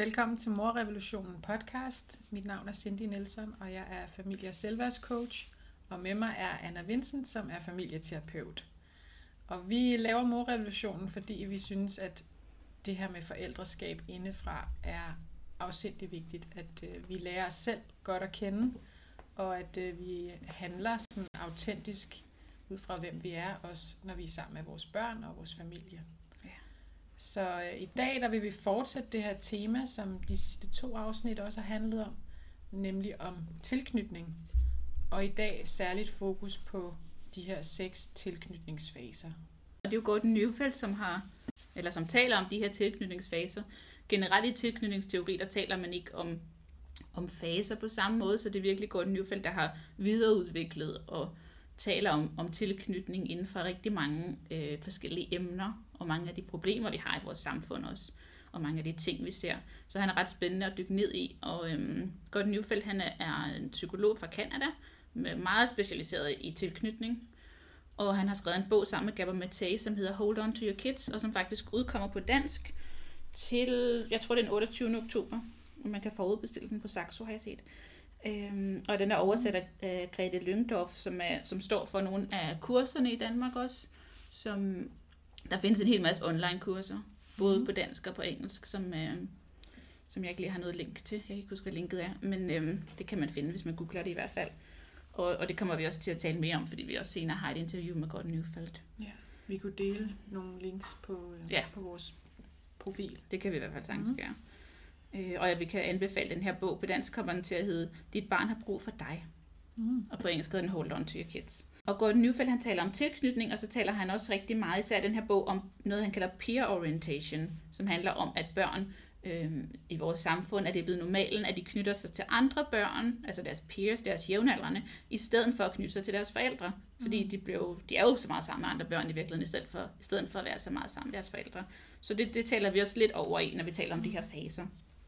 Velkommen til Morrevolutionen podcast. Mit navn er Cindy Nielsen, og jeg er familie- og selvværdscoach. Og med mig er Anna Vincent, som er familieterapeut. Og vi laver Morrevolutionen, fordi vi synes, at det her med forældreskab indefra er afsindig vigtigt. At øh, vi lærer os selv godt at kende, og at øh, vi handler sådan autentisk ud fra, hvem vi er, også når vi er sammen med vores børn og vores familie. Så øh, i dag der vil vi fortsætte det her tema, som de sidste to afsnit også har handlet om, nemlig om tilknytning. Og i dag særligt fokus på de her seks tilknytningsfaser. Og det er jo Gordon Neufeld, som har, eller som taler om de her tilknytningsfaser. Generelt i tilknytningsteori, der taler man ikke om, om faser på samme måde, så det er virkelig Gordon Neufeld, der har videreudviklet og taler om, om tilknytning inden for rigtig mange øh, forskellige emner, og mange af de problemer, vi har i vores samfund også, og mange af de ting, vi ser. Så han er ret spændende at dykke ned i, og øhm, Gordon Newfeldt, han er, en psykolog fra Canada, meget specialiseret i tilknytning, og han har skrevet en bog sammen med Gabor Maté, som hedder Hold On To Your Kids, og som faktisk udkommer på dansk til, jeg tror det er den 28. oktober, og man kan forudbestille den på Saxo, har jeg set. Øhm, og den er oversat af øh, Grete Lyngdorf, som, er, som står for nogle af kurserne i Danmark også. Som, der findes en hel masse online-kurser, både mm. på dansk og på engelsk, som, øh, som jeg ikke lige har noget link til. Jeg kan ikke huske, hvad linket er, men øh, det kan man finde, hvis man googler det i hvert fald. Og, og det kommer vi også til at tale mere om, fordi vi også senere har et interview med Gordon Neufeld. Ja, vi kunne dele nogle links på, øh, ja. på vores profil. Det kan vi i hvert fald sagtens mm. gøre. Øh, og vi kan anbefale den her bog. På dansk kommer den til at hedde Dit barn har brug for dig. Mm. Og på engelsk hedder den Hold On To Your Kids. Og Gordon Neufeld, han taler om tilknytning, og så taler han også rigtig meget, især den her bog, om noget, han kalder peer orientation, som handler om, at børn øh, i vores samfund, at det er blevet normalen, at de knytter sig til andre børn, altså deres peers, deres jævnaldrende, i stedet for at knytte sig til deres forældre. Fordi mm. de, blev, de er jo så meget sammen med andre børn i virkeligheden, i stedet for, i stedet for at være så meget sammen med deres forældre. Så det, det taler vi også lidt over i, når vi taler om de her faser.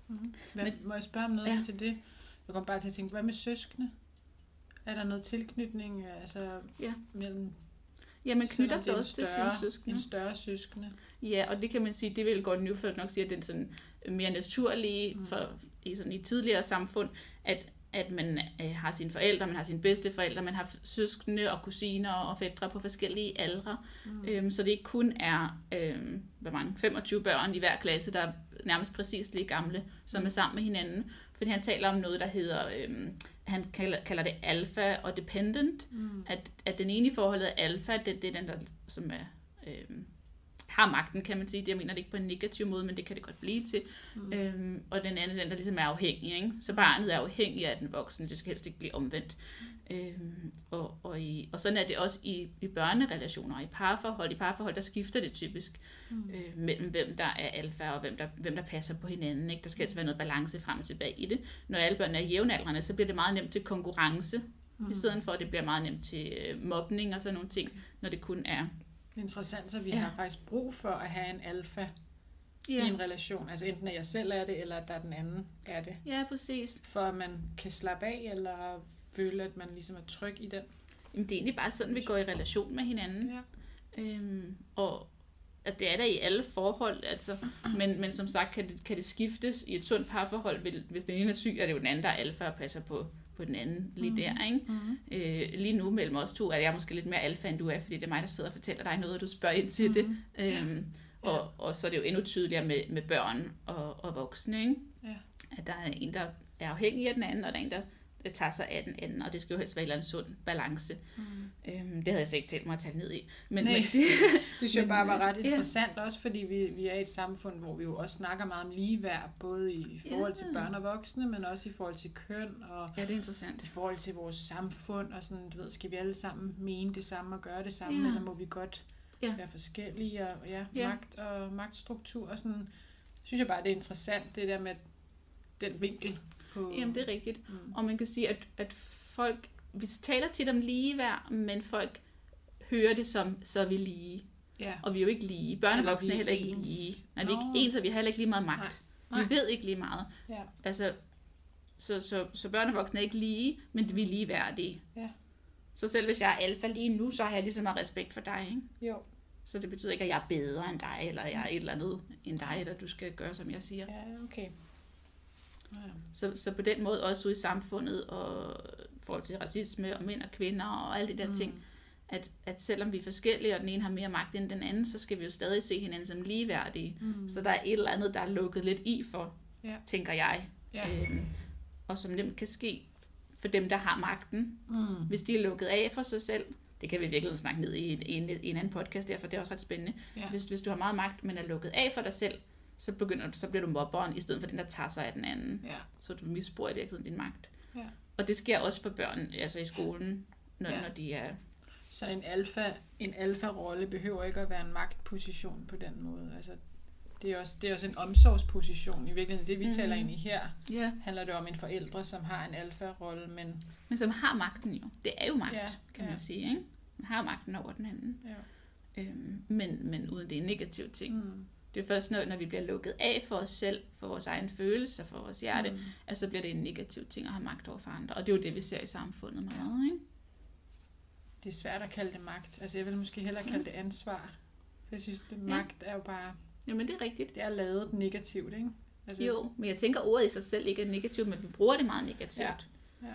Mm. Hvad, Men, må jeg spørge om noget ja. til det? Jeg kommer bare til at tænke, hvad med søskende? Er der noget tilknytning altså, ja. mellem Ja, man knytter sig også større, til sine søskende. En større søskende. Ja, og det kan man sige, det vil godt Newfeld nok sige, at det er sådan mere naturlige mm. for, i, sådan, i tidligere samfund, at, at man øh, har sine forældre, man har sine bedsteforældre, man har søskende og kusiner og fædre på forskellige aldre. Mm. Øhm, så det ikke kun er øhm, hvad mange, 25 børn i hver klasse, der er nærmest præcis lige gamle, som mm. er sammen med hinanden. Fordi han taler om noget, der hedder... Øhm, han kalder, kalder det alfa og dependent, mm. at, at den ene i forholdet er alfa, det, det er den, der som er, øhm, har magten, kan man sige. Det, jeg mener det ikke på en negativ måde, men det kan det godt blive til. Mm. Øhm, og den anden, den der ligesom er afhængig. Ikke? Så barnet er afhængig af den voksne, det skal helst ikke blive omvendt. Mm. Øhm, og, og, i, og sådan er det også i, i børnerelationer, i parforhold. I parforhold, der skifter det typisk mm. øh, mellem hvem der er alfa og hvem der, hvem der passer på hinanden. Ikke? Der skal altså være noget balance frem og tilbage i det. Når alle børn er jævnaldrende, så bliver det meget nemt til konkurrence, mm. i stedet for at det bliver meget nemt til øh, mobning og sådan nogle ting, når det kun er Interessant, så vi ja. har faktisk brug for at have en alfa ja. i en relation. Altså enten at jeg selv er det, eller at der er den anden er det. Ja, præcis. For at man kan slappe af, eller føle, at man ligesom er tryg i den. Jamen, det er egentlig bare sådan, vi går i relation med hinanden. Ja. Øhm, og at det er der i alle forhold, altså, men, men som sagt kan det, kan det skiftes i et sundt parforhold. Hvis den ene er syg, er det jo den anden, der er alfa og passer på på den anden lige mm. der. Ikke? Mm. Øh, lige nu mellem os to er jeg måske lidt mere alfa, end du er, fordi det er mig, der sidder og fortæller dig noget, og du spørger ind til mm. det. Øhm, ja. og, og så er det jo endnu tydeligere med, med børn og, og voksne, ikke? Ja. at der er en, der er afhængig af den anden, og der er en, der tager sig af den anden, og det skal jo helst være en eller anden sund balance. Mm. Øhm, det havde jeg slet ikke tænkt mig at tage ned i. Men, Nej, men, det, det synes jeg bare var ret interessant, ja. også fordi vi, vi er i et samfund, hvor vi jo også snakker meget om ligeværd, både i forhold til børn og voksne, men også i forhold til køn, og ja, det er interessant. i forhold til vores samfund, og sådan, du ved, skal vi alle sammen mene det samme og gøre det samme, ja. eller må vi godt ja. være forskellige, og ja, ja. magt og magtstruktur, og sådan, synes jeg bare, det er interessant, det der med den vinkel, på... Jamen, det er rigtigt. Mm. Og man kan sige, at, at folk, vi taler tit om ligeværd, men folk hører det som, så er vi lige. Ja. Og vi er jo ikke lige. Børnevoksne er, er heller ikke ens. lige. Nej, vi er ikke ens, og vi har heller ikke lige meget magt. Nej. Nej. Vi ved ikke lige meget. Ja. Altså, så, så, så børnevoksne er ikke lige, men vi er ligeværdige. Ja. Så selv hvis jeg er alfa lige nu, så har jeg lige så meget respekt for dig, ikke? Jo. Så det betyder ikke, at jeg er bedre end dig, eller jeg er et eller andet end dig, eller du skal gøre, som jeg siger. Ja, okay. Ja. Så, så på den måde også ude i samfundet og i forhold til racisme og mænd og kvinder og alle de der mm. ting, at, at selvom vi er forskellige, og den ene har mere magt end den anden, så skal vi jo stadig se hinanden som ligeværdige. Mm. Så der er et eller andet, der er lukket lidt i for, Ja. tænker jeg. Ja. Øhm, og som nemt kan ske for dem, der har magten. Mm. Hvis de er lukket af for sig selv, det kan vi virkelig snakke ned i en, en, en anden podcast, derfor det er også ret spændende. Ja. Hvis, hvis du har meget magt, men er lukket af for dig selv, så, begynder, du- så bliver du mobberen, i stedet for den, der tager sig af den anden. Ja. Så du misbruger i virkeligheden din magt. Ja. Og det sker også for børn, altså i skolen, når, Ja. når de er... Så en alfa, en alfa-rolle behøver ikke at være en magtposition på den måde. Altså, det er også, det er også en omsorgsposition. I virkeligheden, det vi mm. Taler ind i her, Ja. handler det om en forældre, som har en alfa-rolle, men Men som har magten jo. Det er jo magt, ja. kan ja. man sige. Ikke? Man har magten over den anden. ja. Øhm, men, men uden det er en negativ ting. Mm. Det er først, når, når vi bliver lukket af for os selv, for vores egen følelse, for vores hjerte, Mm. at så bliver det en negativ ting at have magt over for andre. Og det er jo det, vi ser i samfundet meget. Ikke? det er svært at kalde det magt. Altså, jeg vil måske hellere kalde det ansvar. For jeg synes, det magt er jo bare, Jamen, det er rigtigt. det er lavet negativt, ikke? Altså, Jo, men jeg tænker, at ordet i sig selv ikke er negativt, men vi bruger det meget negativt. Ja. Ja.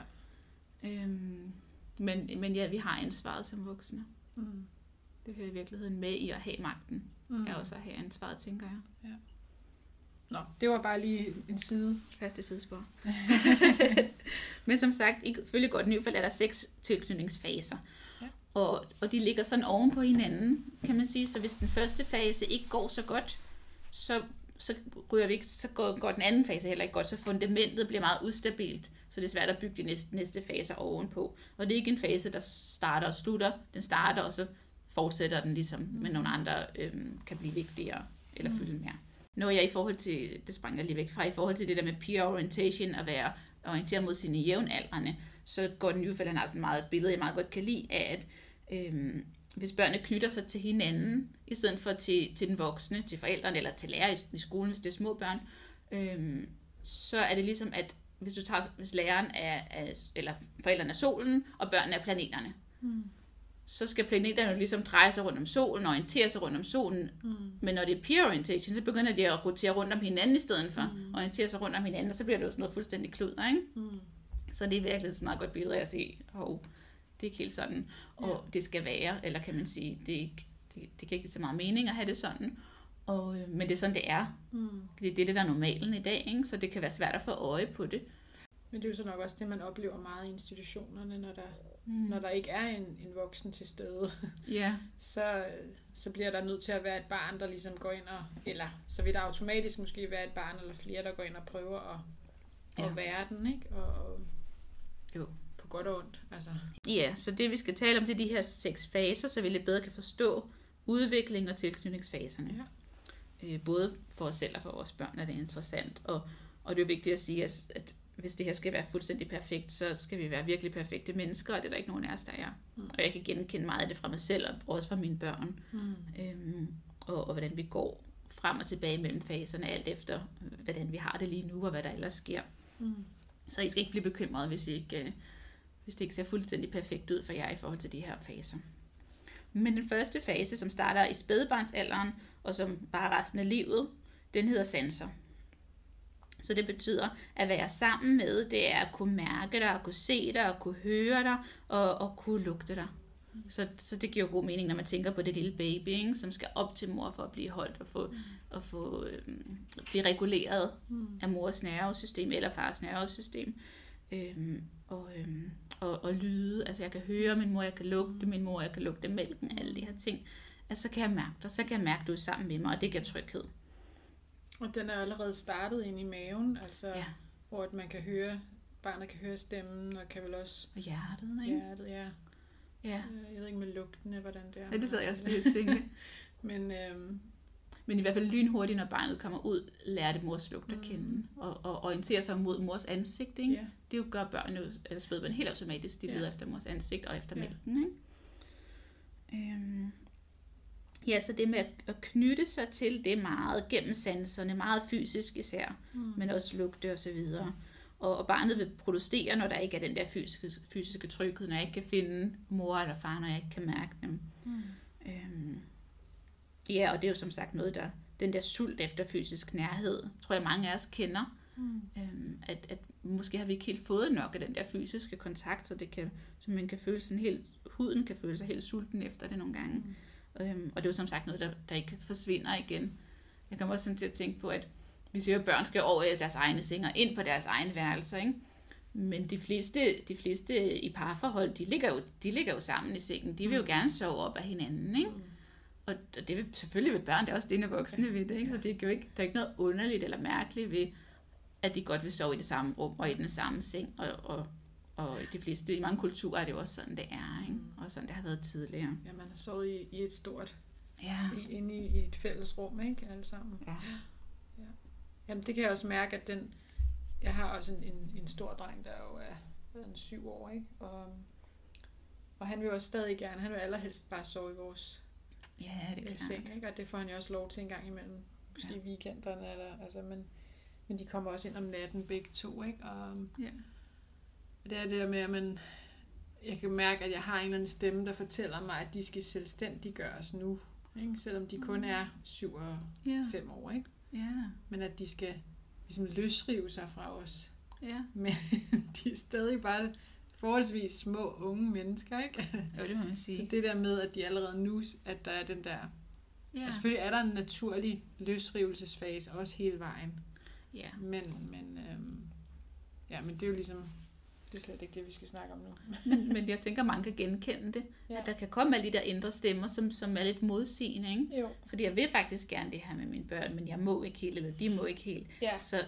Øhm, men, men ja, vi har ansvaret som voksne. Mm. Det hører i virkeligheden med i at have magten. Mm. Er også at have ansvaret, tænker jeg. Nå, det var bare lige en side. Første sidespor. Men som sagt, ifølge godt nyfald er der seks tilknytningsfaser. Ja. Og, og de ligger sådan oven på hinanden, kan man sige. Så hvis den første fase ikke går så godt, så, så, ryger vi ikke, så går, går den anden fase heller ikke godt. Så fundamentet bliver meget ustabilt. Så det er svært at bygge de næste, næste faser ovenpå. Og det er ikke en fase, der starter og slutter. Den starter, og så fortsætter den ligesom, mm. men nogle andre øhm, kan blive vigtigere eller Mm. fylde mere. Når jeg i forhold til, det sprang jeg lige væk fra, i forhold til det der med peer orientation, at være orienteret mod sine jævnaldrende, så går den Newfeld, han har sådan meget billede, jeg meget godt kan lide, af at øhm, hvis børnene knytter sig til hinanden, i stedet for til, til den voksne, til forældrene eller til lærer i, i skolen, hvis det er små børn, øhm, så er det ligesom, at hvis, du tager, hvis læreren er, er, eller forældrene er solen, og børnene er planeterne, Mm. Så skal planeterne jo ligesom dreje sig rundt om solen, og orientere sig rundt om solen, Mm. men når det er peer orientation, så begynder de at rotere rundt om hinanden i stedet for, Mm. mm. orientere sig rundt om hinanden, og så bliver det jo sådan noget fuldstændig kludder, ikke? Mm. Så det er virkelig et meget godt billede af at se, hov, det er ikke helt sådan, og Ja. det skal være, eller kan man sige, det, ikke, det, det kan ikke så meget mening at have det sådan, og, øh, men det er sådan, det er. Mm. Det er det, der er normalen i dag, ikke? så det kan være svært at få øje på det. Men det er jo så nok også det, man oplever meget i institutionerne, når der, Mm. når der ikke er en, en voksen til stede. Ja, så, så bliver der nødt til at være et barn, der ligesom går ind og, eller så vil der automatisk måske være et barn eller flere, der går ind og prøver at, ja. At være den, ikke? Og, og Jo. på godt og ondt. Altså. Ja, så det vi skal tale om, det er de her seks faser, så vi lidt bedre kan forstå udvikling og tilknytningsfaserne. Ja. Øh, både for os selv og for vores børn er det interessant. Og, og det er jo vigtigt at sige, at, at hvis det her skal være fuldstændig perfekt, så skal vi være virkelig perfekte mennesker, og det er der ikke nogen af os, der er. Mm. Og jeg kan genkende meget af det fra mig selv, og også fra mine børn. Mm. Øhm, og, og hvordan vi går frem og tilbage mellem faserne, alt efter, hvordan vi har det lige nu, og hvad der ellers sker. Mm. Så I skal ikke blive bekymret, hvis, I ikke, øh, hvis det ikke ser fuldstændig perfekt ud for jer i forhold til de her faser. Men den første fase, som starter i spædbarnsalderen, og som varer resten af livet, den hedder sanser. Så det betyder at være sammen med, det er at kunne mærke dig, at kunne se dig, at kunne høre dig, og, og kunne lugte dig. Så, så det giver jo god mening, når man tænker på det lille baby, ikke, som skal op til mor for at blive holdt og få, og få øhm, blive reguleret Mm. af mors nervesystem eller fars nervesystem. Øhm, og, øhm, og, og lyde, altså jeg kan høre min mor, jeg kan lugte min mor, jeg kan lugte mælken, alle de her ting. Altså så kan jeg mærke dig, så kan jeg mærke, at du er sammen med mig, og det giver tryghed. Og den er allerede startet ind i maven, altså Ja. hvor at man kan høre, barnet kan høre stemmen, og kan vel også Og hjertet, ikke? hjertet, ja. Ja. Øh, Jeg ved ikke med lugtene, hvordan det er. ja, det sad jeg også lidt tænkte. Men øhm, Men i hvert fald lynhurtigt, når barnet kommer ud, lærer det mors lugt at Mm. kende, og, og orienterer sig mod mors ansigt, ikke? ja. Det jo gør børn jo, eller spædbørn helt automatisk, de Ja. leder efter mors ansigt og efter Ja. mælken. Ikke? Øhm. Ja, så det med at- knytte sig til det meget gennem sanserne, meget fysisk især, Mm. men også lugte og så videre. Og, og barnet vil protestere, når der ikke er den der fysiske, fysiske tryghed, når jeg ikke kan finde mor eller far, når jeg ikke kan mærke dem. Mm. Øhm. Ja, og det er jo som sagt noget, der den der sult efter fysisk nærhed, tror jeg mange af os kender. Mm. Øhm, at, at måske har vi ikke helt fået nok af den der fysiske kontakt, så det kan, så man kan føle sådan helt, huden kan føle sig helt sulten efter det nogle gange. Mm. Øhm, og det er jo som sagt noget, der, der ikke forsvinder igen. Jeg kommer også sådan til at tænke på, at vi siger, at børn skal over i deres egne seng og ind på deres egen værelser, ikke? Men de fleste, de fleste i parforhold, de ligger, jo, de ligger jo sammen i sengen. De vil jo Mm. gerne sove op af hinanden, ikke? Mm. Og og det vil selvfølgelig ved børn, det er også det, når voksne ved det, ikke? Så det er jo ikke, der er ikke noget underligt eller mærkeligt ved, at de godt vil sove i det samme rum og i den samme seng. Og, og, og de fleste, i mange kulturer er det jo også sådan, det er, ikke? Mm. Og sådan, det har været tidligere. Ja, man har sovet i, i et stort, Ja. i, inde i, i et fælles rum, ikke? Alle sammen. Ja. Jamen, det kan jeg også mærke, at den... Jeg har også en, en, en stor dreng, der jo er er han, syv år, ikke? Og, og han vil jo også stadig gerne, han vil allerhelst bare sove i vores Ja, det er øh, klart. seng, ikke? Og det får han jo også lov til en gang imellem. Måske Ja. ja. weekenderne, eller, altså, men, men de kommer også ind om natten begge to, ikke? Og, Ja. Det er det der med, at man, jeg kan mærke, at jeg har en eller anden stemme, der fortæller mig, at de skal selvstændiggøres nu. Ikke? Selvom de kun er 7 og Ja. 5 år, ikke? Ja. Men at de skal ligesom løsrive sig fra os. Ja. Men de er stadig bare forholdsvis små unge mennesker, ikke? Jo, det må man Så sige. det der med, at de allerede nu, at der er den der... Ja. Og selvfølgelig er der en naturlig løsrivelsesfase også hele vejen. Ja. Men, men, øhm, ja, men det er jo ligesom... Det er slet ikke det, vi skal snakke om nu. Men, men jeg tænker, mange kan genkende det. Ja. At der kan komme alle de der indre stemmer, som, som er lidt modsigende, ikke? Jo. Fordi jeg vil faktisk gerne det her med mine børn, men jeg må ikke helt, eller de må ikke helt. Ja. Så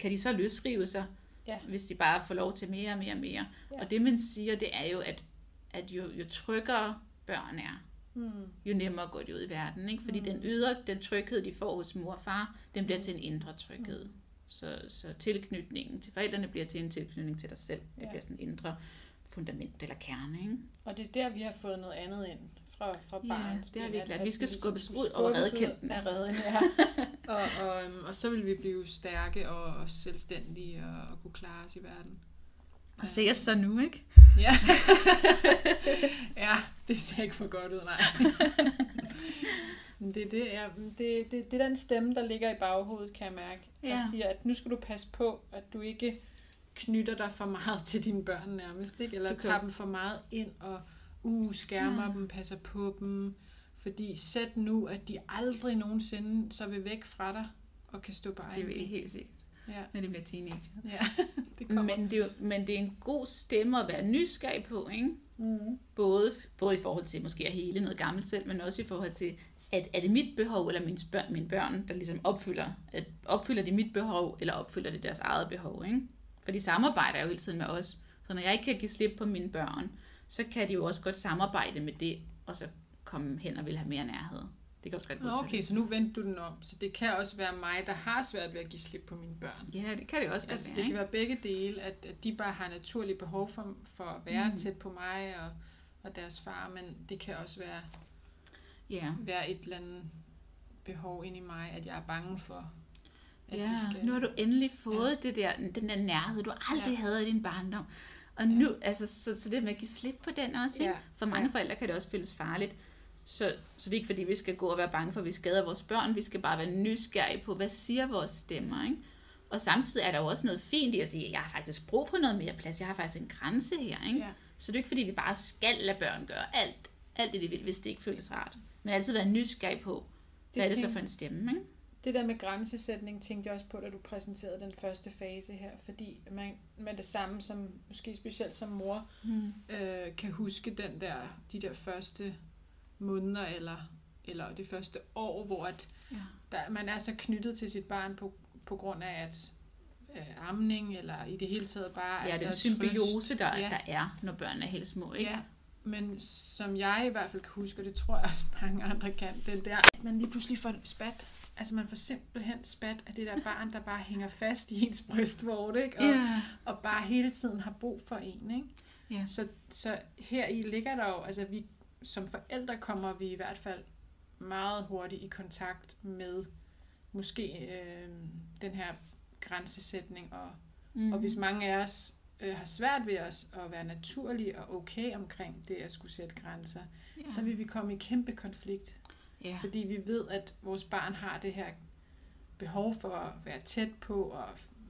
kan de så løsrive sig, Ja. hvis de bare får lov til mere og mere og mere. Ja. Og det man siger, det er jo, at, at jo, jo tryggere børn er, Mm. jo nemmere går de ud i verden. Ikke? Fordi Mm. mm. den ydre, den tryghed, de får hos mor og far, den bliver til en indre tryghed. Så, så tilknytningen til forældrene bliver til en tilknytning til dig selv. Det Ja. bliver sådan en indre fundament eller kerne. Ikke? Og det er der, vi har fået noget andet ind fra, fra Ja, barns det har vi at Vi skal ligesom skubbes ud over redekanten. af redden, ja. og, og, øhm, og så vil vi blive stærke og, og selvstændige og, og kunne klare os i verden. Og se os så nu, ikke? Ja. ja, det ser ikke for godt ud, nej. Men det, er det, ja, det, det, det er den stemme, der ligger i baghovedet, kan jeg mærke. Ja. Og siger, at nu skal du passe på, at du ikke knytter dig for meget til dine børn nærmest, ikke? Eller Det kan- tager dem for meget ind og uh, skærmer Ja. dem, passer på dem. Fordi sæt nu, at de aldrig nogensinde så vil væk fra dig og kan stå på egen Det vil ben. helt sikkert, Ja, når de bliver teenager. ja. det kommer. Men det, er jo, men det er en god stemme at være nysgerrig på, ikke? Mm. Både, både i forhold til måske at hele noget gammelt selv, men også i forhold til, at er det mit behov, eller mine børn, mine børn der ligesom opfylder, at opfylder de mit behov, eller opfylder de deres eget behov, ikke? For de samarbejder jo hele tiden med os. Så når jeg ikke kan give slip på mine børn, så kan de jo også godt samarbejde med det, og så komme hen og vil have mere nærhed. Det kan også godt sådan. okay, så nu vendte du den om. Så det kan også være mig, der har svært ved at give slip på mine børn. Ja, det kan det også godt Altså, være, det kan være begge dele, at, at de bare har naturligt behov for, for at være mm. tæt på mig og, og deres far, men det kan også være, Ja. være et eller andet behov inde i mig, at jeg er bange for, at ja, de skal... nu har du endelig fået ja. det der, den der nærhed, du aldrig ja. havde i din barndom. Og nu, ja. altså, så, så det med at give slip på den også, ikke? Ja. For mange ja. forældre kan det også føles farligt. Så, så det er ikke fordi, vi skal gå og være bange for, at vi skader vores børn. Vi skal bare være nysgerrige på, hvad siger vores stemmer, ikke? Og samtidig er der jo også noget fint i at sige, at jeg har faktisk brug for noget mere plads. Jeg har faktisk en grænse her, ikke? Ja. Så det er ikke fordi, vi bare skal lade børn gøre alt, alt det, de vil, hvis det ikke føles rart. Men altid være nysgerrig på, hvad er det så for en stemme, ikke? Det der med grænsesætning tænkte jeg også på, da du præsenterede den første fase her, fordi man med det samme som, måske specielt som mor, Mm. øh, kan huske den der, de der første måneder eller, eller det første år, hvor at Ja. der, man er så knyttet til sit barn på, på grund af at øh, amning eller i det hele taget bare Ja, altså den trøst. symbiose, der, Ja. ja. der er, når børn er helt små, ikke? Ja, men som jeg i hvert fald kan huske, og det tror jeg også mange andre kan, den der, at man lige pludselig får spat. Altså man får simpelthen spat af det der barn, der bare hænger fast i ens brystvorte, ikke? Og, Ja. og bare hele tiden har brug for en, ikke? Ja. Så, så her i ligger der jo, altså vi, som forældre kommer vi i hvert fald meget hurtigt i kontakt med måske øh, den her grænsesætning, og, mm. og hvis mange af os øh, har svært ved os at være naturlige og okay omkring det at skulle sætte grænser, ja. så vil vi komme i kæmpe konflikt, ja. fordi vi ved, at vores barn har det her behov for at være tæt på og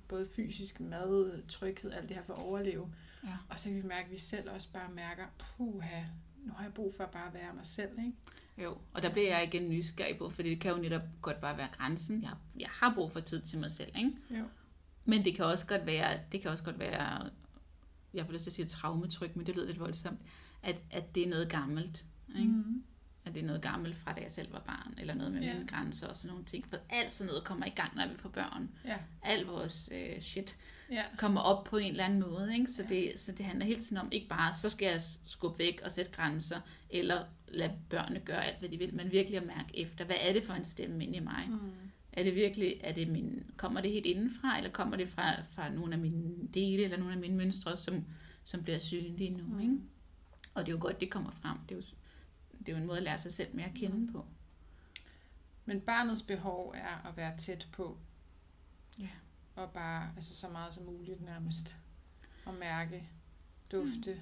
både fysisk mad, tryghed, alt det her for at overleve. Ja. Og så kan vi mærke, at vi selv også bare mærker, puha, nu har jeg brug for at bare være mig selv, ikke? Jo, og der bliver jeg igen nysgerrig på, fordi det kan jo netop godt bare være grænsen. Jeg, jeg har brug for tid til mig selv, ikke? Jo. Men det kan også godt være, det kan også godt være, jeg får lyst til at sige traumetryk, men det lyder lidt voldsomt, at, at det er noget gammelt. Ikke? Mm. At det er noget gammelt fra da jeg selv var barn, eller noget med Ja. mine grænser og sådan nogle ting. For alt sådan noget kommer i gang, når vi får børn. Ja. Al vores øh, shit Ja. kommer op på en eller anden måde. Ikke? Så, det, så det handler hele tiden om, ikke bare, så skal jeg skubbe væk og sætte grænser, eller lade børnene gøre alt, hvad de vil, men virkelig at mærke efter, hvad er det for en stemme inde i mig? Mm. Er det virkelig, er det min, kommer det helt indenfra, eller kommer det fra, fra nogle af mine dele, eller nogle af mine mønstre, som, som bliver synlige nu? Mm. Ikke? Og det er jo godt, det kommer frem. Det er jo, det er jo en måde at lære sig selv mere at kende Mm. på. Men barnets behov er at være tæt på. Ja. Og bare, altså så meget som muligt nærmest. Og mærke, dufte,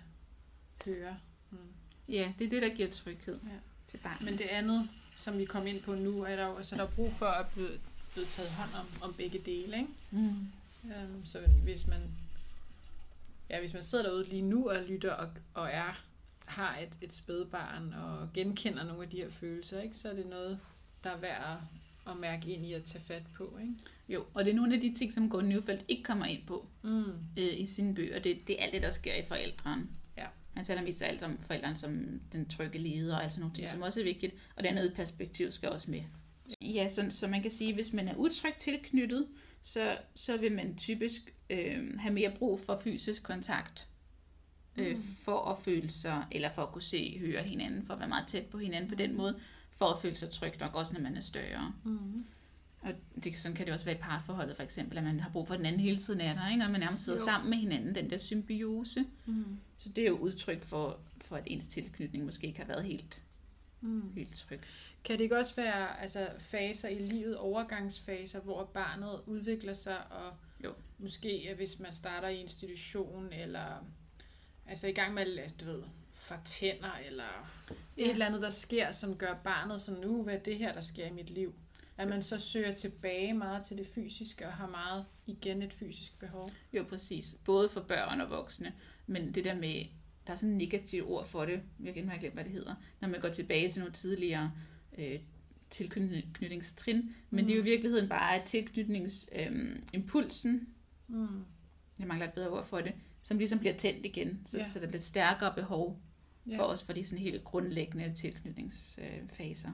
høre. Mm. Ja, det er det, der giver tryghed Ja. til barnet. Men det andet, som vi kom ind på nu, er der jo altså, der er brug for at blive, blive taget hånd om, om begge dele. Ikke? Mm. Øhm, så hvis man, ja, hvis man sidder derude lige nu og lytter og, og er, har et, et spædbarn og genkender nogle af de her følelser, ikke, så er det noget, der er værd at, at mærke ind i at tage fat på. Ikke? Jo, og det er nogle af de ting, som Gordon Neufeldt ikke kommer ind på Mm. øh, i sine bøger. Det, det er alt det, der sker i forældrene. Han taler mest af alt om forældrene som den trygge leder og altså nogle ting, Ja. ja. som også er vigtigt. Og det andet perspektiv skal også med. Ja, så, så man kan sige, hvis man er utrygt tilknyttet, så, så vil man typisk øh, have mere brug for fysisk kontakt. Øh, Mm. for at føle sig, eller for at kunne se, høre hinanden, for at være meget tæt på hinanden på den måde, for at føle sig tryg nok, også når man er større. Mm. Og det, sådan kan det også være i parforholdet for eksempel, at man har brug for, at den anden hele tiden er der, ikke? og man nærmest sidder Jo. sammen med hinanden, den der symbiose. Mm. Så det er jo udtryk for, for at ens tilknytning måske ikke har været helt, Mm. helt tryg. Kan det ikke også være altså, faser i livet, overgangsfaser, hvor barnet udvikler sig, og Jo. måske hvis man starter i institution, eller altså i gang med, at, du ved, for tænder, eller ja. Ja. et eller andet, der sker, som gør barnet sådan, nu hvad er det her, der sker i mit liv? At man så søger tilbage meget til det fysiske, og har meget igen et fysisk behov. Jo, præcis. Både for børn og voksne. Men det der med, der er sådan et negativt ord for det, jeg kan ikke glemt, hvad det hedder, når man går tilbage til nogle tidligere øh, tilknytningstrin. Men det er jo i virkeligheden bare tilknytningsimpulsen, øh, Mm. jeg mangler et bedre ord for det, som ligesom bliver tændt igen. Så, Ja. så der bliver et stærkere behov Ja. for os for de sådan helt grundlæggende tilknytningsfaser.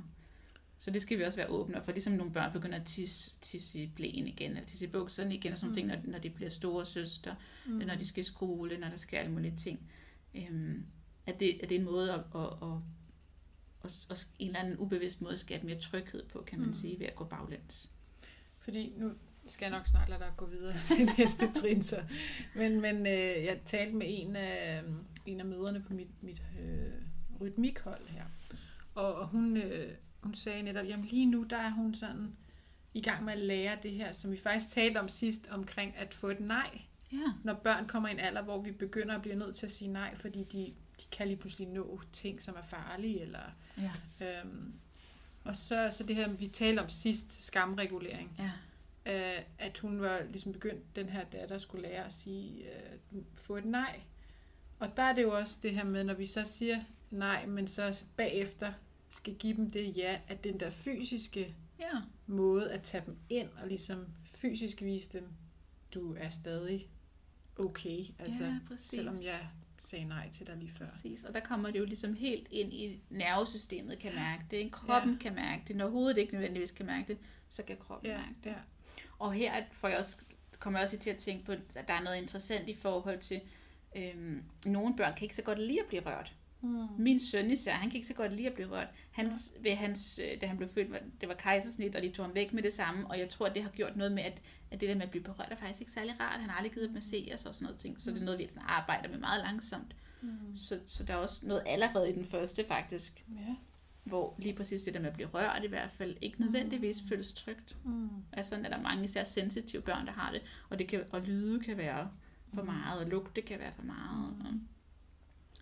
Så det skal vi også være åbne for. Ligesom nogle børn begynder at tisse, tisse i blæen igen, eller tisse i bukserne igen, og sådan mm. Mm. ting, når, når de bliver store søster, Mm. mm. når de skal i skole, når der sker alle mulige ting. Øhm, at, det, at det er en måde at, at, at, at, at, en eller anden ubevidst måde at skabe mere tryghed på, kan man Mm. mm. sige, ved at gå baglæns. Fordi nu skal jeg nok snart lade dig gå videre til næste trin. Så. Men, men øh, jeg talte med en af, en af møderne på mit, mit øh, rytmikhold her. Og, og hun, øh, hun sagde netop, jamen lige nu, der er hun sådan i gang med at lære det her, som vi faktisk talte om sidst, omkring at få et nej. Ja. Når børn kommer i en alder, hvor vi begynder at blive nødt til at sige nej, fordi de, de kan lige pludselig nå ting, som er farlige, eller Ja. Øhm, og så, så det her, vi talte om sidst, skamregulering. ja. Øh, at hun var ligesom begyndt, den her datter skulle lære at sige, øh, få et nej. Og der er det jo også det her med, når vi så siger nej, men så bagefter skal give dem det ja, at den der fysiske Ja. måde at tage dem ind og ligesom fysisk vise dem, du er stadig okay. Altså, ja, præcis. selvom jeg sagde nej til dig lige før. Præcis, og der kommer det jo ligesom helt ind i nervesystemet, kan mærke det. Ikke? Kroppen ja. kan mærke det. Når hovedet ikke nødvendigvis kan mærke det, så kan kroppen Ja, mærke det. ja. Og her får jeg også, kommer jeg også til at tænke på, at der er noget interessant i forhold til, øhm, nogle børn kan ikke så godt lide at blive rørt. Mm. Min søn især, han kan ikke så godt lide at blive rørt. Hans, ved hans, øh, da han blev født, var, det var kejsersnit, og de tog ham væk med det samme, og jeg tror, at det har gjort noget med, at, at det der med at blive berørt er faktisk ikke særlig rart. Han har aldrig givet at masseres og sådan noget ting, så det er noget, vi sådan arbejder med meget langsomt. Mm. Så, så der er også noget allerede i den første faktisk, Ja. hvor lige præcis det der med at blive rørt i hvert fald, ikke nødvendigvis føles trygt. Mm. Altså er der mange især sensitive børn, der har det, og, det kan, og lyde kan være for Mm. meget, og lugte kan være for meget. Og,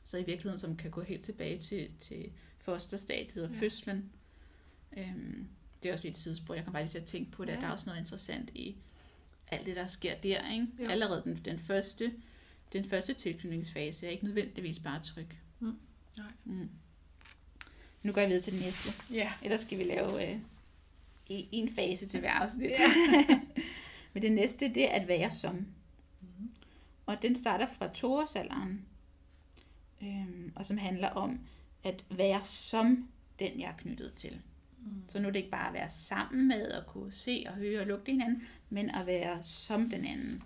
så i virkeligheden, som kan gå helt tilbage til, til fosterstadiet og Ja. ja. fødslen. Øhm, det er også lidt et sidespor, jeg kan bare lige til at tænke på det, Ja. ja. der er også noget interessant i, alt det, der sker der. Ikke? Jo. Allerede den, den, første, den første tilknytningsfase er ikke nødvendigvis bare tryg. Mm. Nej. Mm. Nu går jeg videre til den næste. Ja. Ellers skal vi lave øh, en, fase til hver afsnit. Men det næste, det er at være som. Mhm. Og den starter fra toårsalderen, øhm, og som handler om at være som den, jeg er knyttet til. Mm. Så nu er det ikke bare at være sammen med og kunne se og høre og lugte hinanden, men at være som den anden.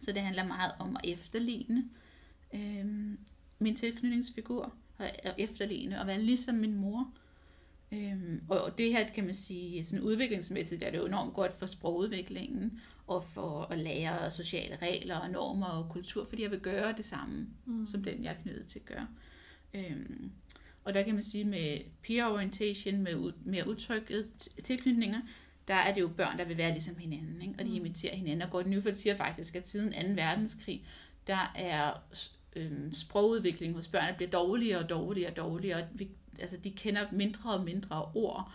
Så det handler meget om at efterligne øhm, min tilknytningsfigur, og efterligne og være ligesom min mor. Øhm, og det her kan man sige, sådan udviklingsmæssigt er det jo enormt godt for sprogudviklingen, og for at lære sociale regler og normer og kultur, fordi jeg vil gøre det samme, Mm. som den jeg er knyttet til gør. Øhm, og der kan man sige med peer orientation, med mere udtrykkede t- tilknytninger, der er det jo børn, der vil være ligesom hinanden, ikke? og de Mm. imiterer hinanden. Og Gordon Newfeld siger faktisk, at siden 2. verdenskrig, der er øhm, sprogudviklingen hos børn bliver dårligere og dårligere og dårligere, og vi, altså, de kender mindre og mindre ord,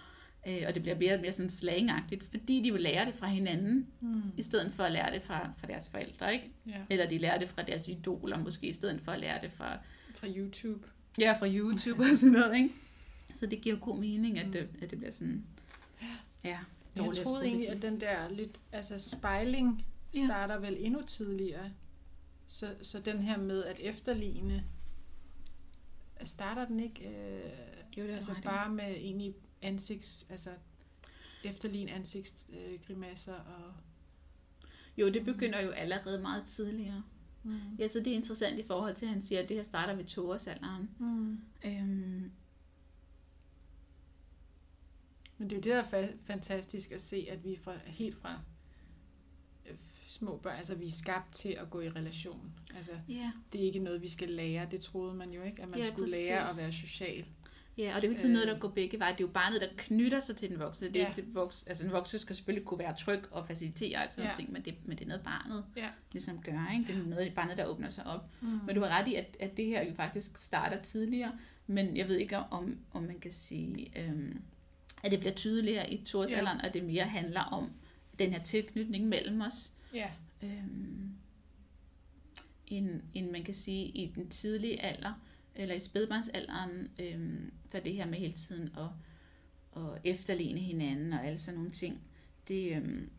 øh, og det bliver mere og mere sådan slangagtigt, fordi de vil lære det fra hinanden, Mm. i stedet for at lære det fra, fra deres forældre, ikke? Ja. Eller de lærer det fra deres idoler, måske i stedet for at lære det fra, Fra YouTube. ja, fra YouTube og sådan noget, ikke? Så det giver jo god mening, at det, at det bliver sådan, ja, Jeg troede egentlig, at den der lidt, altså spejling Ja. starter vel endnu tidligere. Så, så den her med at efterligne, starter den ikke øh, Jo, det er altså ret i. bare med egentlig ansigts, altså efterligne ansigtsgrimasser og... Jo, det begynder jo allerede meget tidligere. Mm. Ja, så det er interessant i forhold til, at han siger, at det her starter ved toårsalderen. Mm. Øhm, Men det er jo det, der er fa- fantastisk at se, at vi er fra, helt fra øh, små børn, altså vi er skabt til at gå i relation. Altså ja. det er ikke noget, vi skal lære. Det troede man jo ikke, at man Ja, skulle lære at præcis. være social. Ja, og det er jo sådan noget, Øh. der går begge veje. Det er jo barnet, der knytter sig til den voksne. Det er Ja. ikke det voksne. Altså, den voksne skal selvfølgelig kunne være tryg og facilitere og sådan Ja. ja. ting, men det, men det er noget, barnet Ja. ligesom gør. Ikke? Det er noget, barnet, der åbner sig op. Mm. Men du har ret i, at, at det her jo faktisk starter tidligere, men jeg ved ikke, om, om man kan sige, øhm, at det bliver tydeligere i toårsalderen, ja. og det mere handler om den her tilknytning mellem os, Ja. øhm, end, end man kan sige i den tidlige alder, eller i spædbarnsalderen, øhm, der er det her med hele tiden at, at efterligne hinanden og alle sådan nogle ting, det, øhm,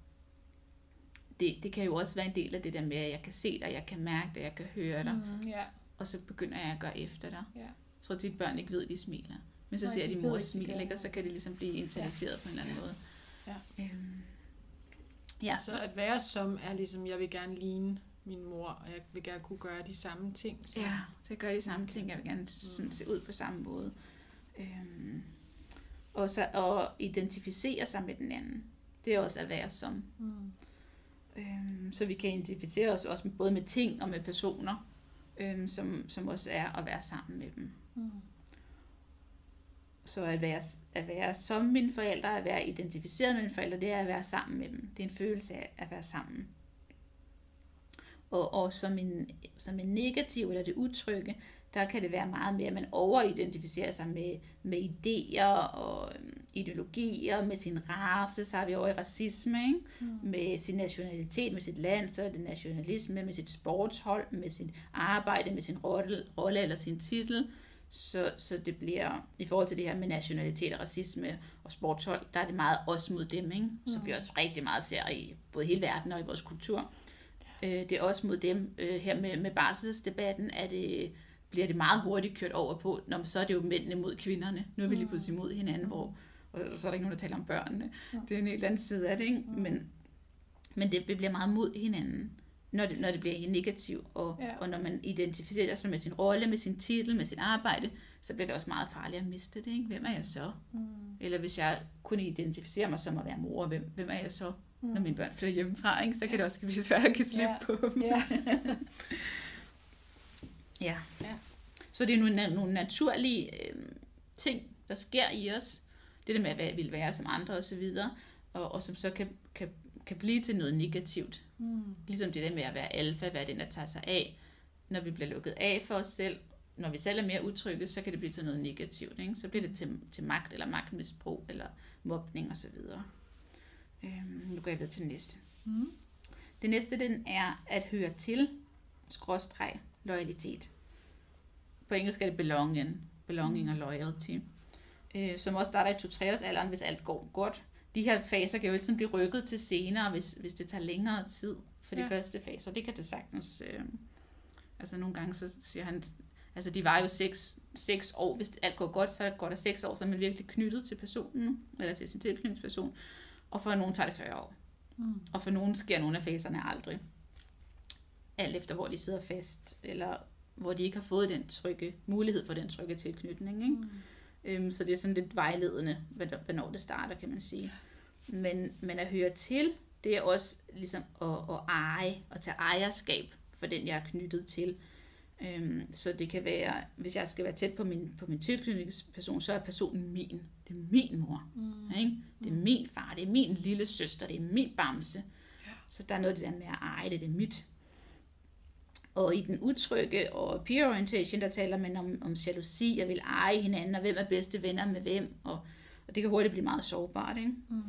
det, det kan jo også være en del af det der med, at jeg kan se dig, jeg kan mærke dig, jeg kan høre dig, Mm, ja. og så begynder jeg at gøre efter dig. Ja. Jeg tror tit, at børn ikke ved, at de smiler. Men så Nej, ser de mor gør ikke? og så kan det ligesom blive internaliseret ja. på en eller anden måde. Ja. Øhm, ja, Så at være som er ligesom, jeg vil gerne ligne min mor, og jeg vil gerne kunne gøre de samme ting. Så. ja, så jeg gør de samme ting. Jeg vil gerne Mm. sådan se ud på samme måde. Øhm, og så at identificere sig med den anden. Det er også at være som. Mm. Øhm, så vi kan identificere os også både med ting og med personer, øhm, som, som også er at være sammen med dem. Mm. Så at være, at være som mine forældre, at være identificeret med mine forældre, det er at være sammen med dem. Det er en følelse af at være sammen. Og, og som, en, som en negativ eller det utrygge, der kan det være meget mere, at man overidentificerer sig med, med idéer og øhm, ideologier, med sin race, så er vi over i racisme, ikke? Mm. med sin nationalitet, med sit land, så er det nationalisme, med sit sportshold, med sit arbejde, med sin rolle, rolle eller sin titel. Så, så det bliver, i forhold til det her med nationalitet og racisme og sportshold, der er det meget os mod dem, ikke? som Mm. vi også rigtig meget ser i både hele verden og i vores kultur. Øh, det er også mod dem. Øh, her med, med barselsdebatten er det, bliver det meget hurtigt kørt over på, Nå, men så er det jo mændene mod kvinderne. Nu er vi lige Mm. pludselig mod hinanden, hvor, og så er der ikke nogen, der taler om børnene. Ja. Det er en helt anden side af det, ikke? Mm. Men, men det bliver meget mod hinanden, når det, når det bliver negativt, og, Ja. og når man identificerer sig med sin rolle, med sin titel, med sit arbejde, så bliver det også meget farligt at miste det. Ikke? Hvem er jeg så? Mm. Eller hvis jeg kun identificerer mig som at være mor, hvem, hvem er jeg så, Mm. når mine børn flytter hjemmefra? Ikke? Så kan det også blive svært at give slip Ja. på dem. Ja. Ja. Ja. Så det er nogle, nogle naturlige øh, ting, der sker i os. Det der med at være, vil være som andre osv. Og, og som så kan, kan, kan blive til noget negativt. Mm. Ligesom det der med at være alfa, være den, der tager sig af. Når vi bliver lukket af for os selv, når vi selv er mere utrygge, så kan det blive til noget negativt. Ikke? Så bliver det til, til magt eller magtmisbrug eller mobning osv. Øhm, nu går jeg videre til den næste. Mm. Det næste, den er at høre til, skråstreg, loyalitet. På engelsk er det belonging, belonging og loyalty. Øh, som også starter i 2-3 års alderen, hvis alt går godt. De her faser kan jo altid blive rykket til senere, hvis, hvis det tager længere tid for de Ja. første faser. Det kan det sagtens. Øh, altså nogle gange så siger han, altså de var jo 6, 6 år. Hvis alt går godt, så går der 6 år, så er man virkelig knyttet til personen, eller til sin tilknytningsperson. Og for nogen tager det 40 år. Mm. Og for nogen sker nogle af faserne aldrig. Alt efter, hvor de sidder fast, eller hvor de ikke har fået den trygge, mulighed for den trygge tilknytning. Ikke? Mm. Øhm, så det er sådan lidt vejledende, hvornår det starter, kan man sige. Men, men at høre til, det er også ligesom at, at eje, og tage ejerskab for den, jeg er knyttet til. Øhm, så det kan være, hvis jeg skal være tæt på min, på min tilknytningsperson, så er personen min. Det er min mor. Mm. Ikke? Det er min far, det er min lille søster, det er min bamse. Ja. Så der er noget af det der med at eje det, det er mit. Og i den utrygge og peer orientation, der taler man om, om jalousi, og vil eje hinanden, og hvem er bedste venner med hvem, og, og det kan hurtigt blive meget sårbart. Ikke? Mm.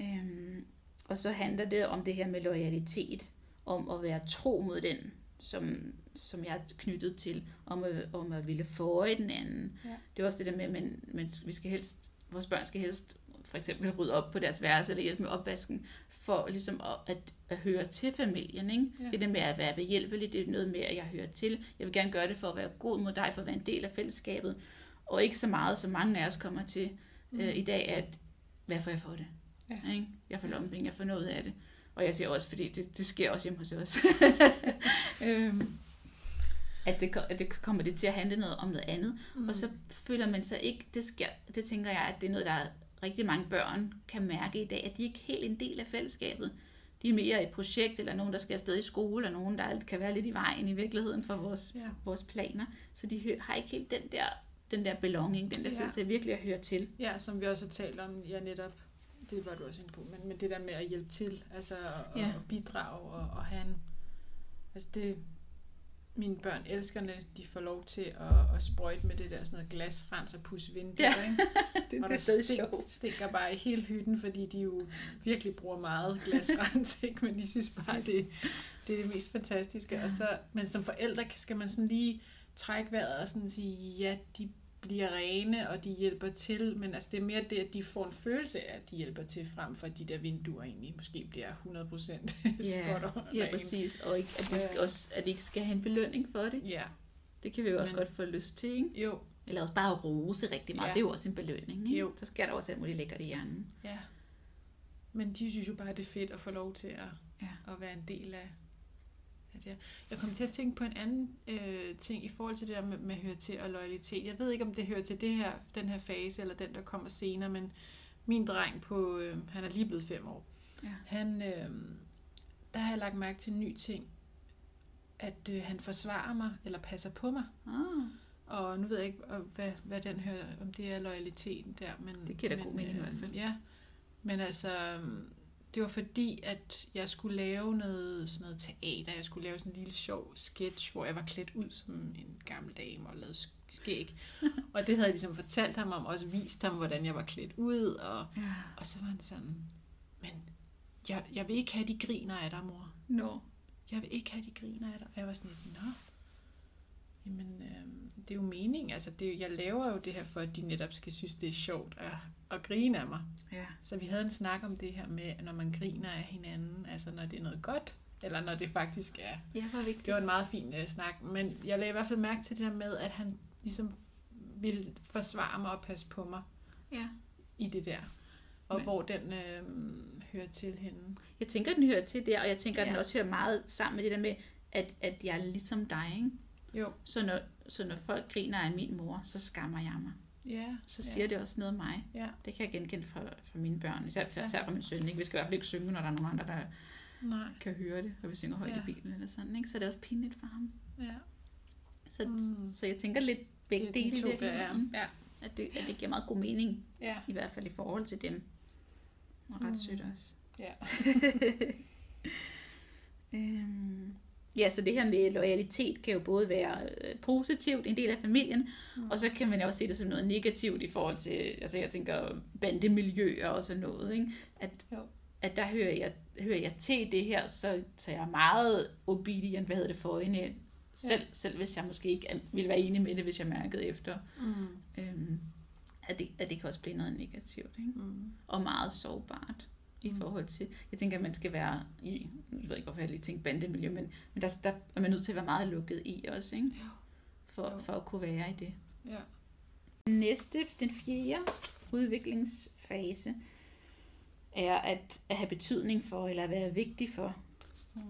Øhm, og så handler det om det her med loyalitet, om at være tro mod den, som, som jeg er knyttet til, om at, om at ville føje den anden. Ja. Det er også det der med, at man, man, vi skal helst, vores børn skal helst for eksempel rydde op på deres værelse eller hjælpe med opvasken, for ligesom at, at, at høre til familien. Ikke? Ja. Det er det med at være behjælpelig, det er noget med, at jeg hører til. Jeg vil gerne gøre det for at være god mod dig, for at være en del af fællesskabet. Og ikke så meget, som mange af os kommer til mm. øh, i dag, at hvad får jeg for det? Ja. Ikke? Jeg får lommepenge, jeg får noget af det. Og jeg siger også, fordi det, det sker også hjemme hos os. øhm, at, det, at det kommer det til at handle noget om noget andet. Mm. Og så føler man sig ikke, det sker, det tænker jeg, at det er noget, der rigtig mange børn kan mærke i dag, at de ikke er helt en del af fællesskabet. De er mere et projekt, eller nogen, der skal afsted i skole, og nogen, der kan være lidt i vejen i virkeligheden for vores, Ja. vores planer. Så de har ikke helt den der, den der belonging, den der ja. følelse af virkelig at høre til. Ja, som vi også har talt om, ja netop, det var du også inde på, men, men det der med at hjælpe til, altså at, Ja. at bidrage og, og have en, altså det, mine børn elsker, når de får lov til at, at sprøjte med det der sådan noget glasrens og pusse vinduer, Ja. ikke? det, og der stink, stinker bare i hele hytten, fordi de jo virkelig bruger meget glasrens, ikke? men de synes bare, det, det er det mest fantastiske. Ja. Og så, men som forældre skal man sådan lige trække vejret og sådan sige, ja, de bliver rene, og de hjælper til, men altså det er mere det, at de får en følelse af, at de hjælper til, frem for at de der vinduer egentlig måske bliver 100% Ja, spot on ja, præcis. Og ikke, at, de skal også, at de ikke skal have en belønning for det. Ja, Det kan vi jo også Men- godt få lyst til, ikke? jo, Eller også bare rose rigtig meget. Ja. Ja. Det er jo også en belønning, ikke? Jo. Så sker der også alt muligt lækkert i hjernen. ja. Men de synes jo bare, det er fedt at få lov til at, Ja. at være en del af, det her. Jeg kom til at tænke på en anden øh, ting i forhold til det der med, med høre til og loyalitet. Jeg ved ikke, om det hører til det her, den her fase, eller den, der kommer senere, men min dreng på, øh, han er lige blevet fem år. Ja. Han, øh, der har jeg lagt mærke til en ny ting, at øh, han forsvarer mig, eller passer på mig. Ah, Og nu ved jeg ikke, og hvad, hvad den hører, om det er loyaliteten der. Men, Det giver da men, god mening i hvert fald. Ja, men altså, øhm, det var fordi, at jeg skulle lave noget, sådan noget teater. Jeg skulle lave sådan en lille sjov sketch, hvor jeg var klædt ud som en gammel dame og lavede sk- skæg. og det havde jeg ligesom fortalt ham om, og også vist ham, hvordan jeg var klædt ud. Og, ja. og så var han sådan, men jeg, jeg vil ikke have, de griner af dig, mor Nå. jeg vil ikke have, de griner af dig. Og jeg var sådan nå. Jamen, øh, det er jo meningen. Altså, det, er jeg laver jo det her, for at de netop skal synes, det er sjovt at, at grine af mig. Ja. Så vi havde en snak om det her med, når man griner af hinanden, altså når det er noget godt, eller når det faktisk er. Ja, hvor vigtigt. Det var en meget fin uh, snak, men jeg lagde i hvert fald mærke til det der med, at han ligesom ville forsvare mig og passe på mig Ja. i det der. Og Men- hvor den øh, hører til hende. Jeg tænker, den hører til der, og jeg tænker, at den Ja. også hører meget sammen med det der med, at, at jeg er ligesom dig, ikke? Jo. Så når, så når folk griner af min mor, så skammer jeg mig. Ja. Så siger det også noget om mig. Ja. Det kan jeg genkende fra, fra mine børn. Især, Ja. især fra min søn. Ikke? Vi skal i hvert fald ikke synge, når der er nogen andre, der Nej. kan høre det, og vi synger højt Ja. i bilen eller sådan. Ikke? Så det er også pinligt for ham. Ja. Så, Mm. så jeg tænker lidt begge Det dele de to, virkeligheden. Ja. At det, at det giver meget god mening, Ja. i hvert fald i forhold til dem. Og ret Mm. sødt også. Ja. Øhm, ja, så det her med loyalitet kan jo både være øh, positivt, en del af familien, mm. og så kan man jo også se det som noget negativt i forhold til, altså jeg tænker bandemiljøer og sådan noget, ikke? At, Jo. at der hører jeg, hører jeg til det her, så, så jeg er meget obedient, hvad hedder det, for hende. Selv, ja. selv hvis jeg måske ikke ville være enig med det, hvis jeg mærkede efter. Mm. Øhm, at, det, at det kan også blive noget negativt. Ikke? Mm. Og meget sårbart i Mm. forhold til, jeg tænker, at man skal være i, jeg ved ikke, hvorfor jeg lige tænker bandemiljø, men, men der, der er man nødt til at være meget lukket i også, ikke? Jo. For, Jo. for at kunne være i det. Ja. Næste, den fjerde udviklingsfase, er at, at have betydning for, eller være vigtig for Mm.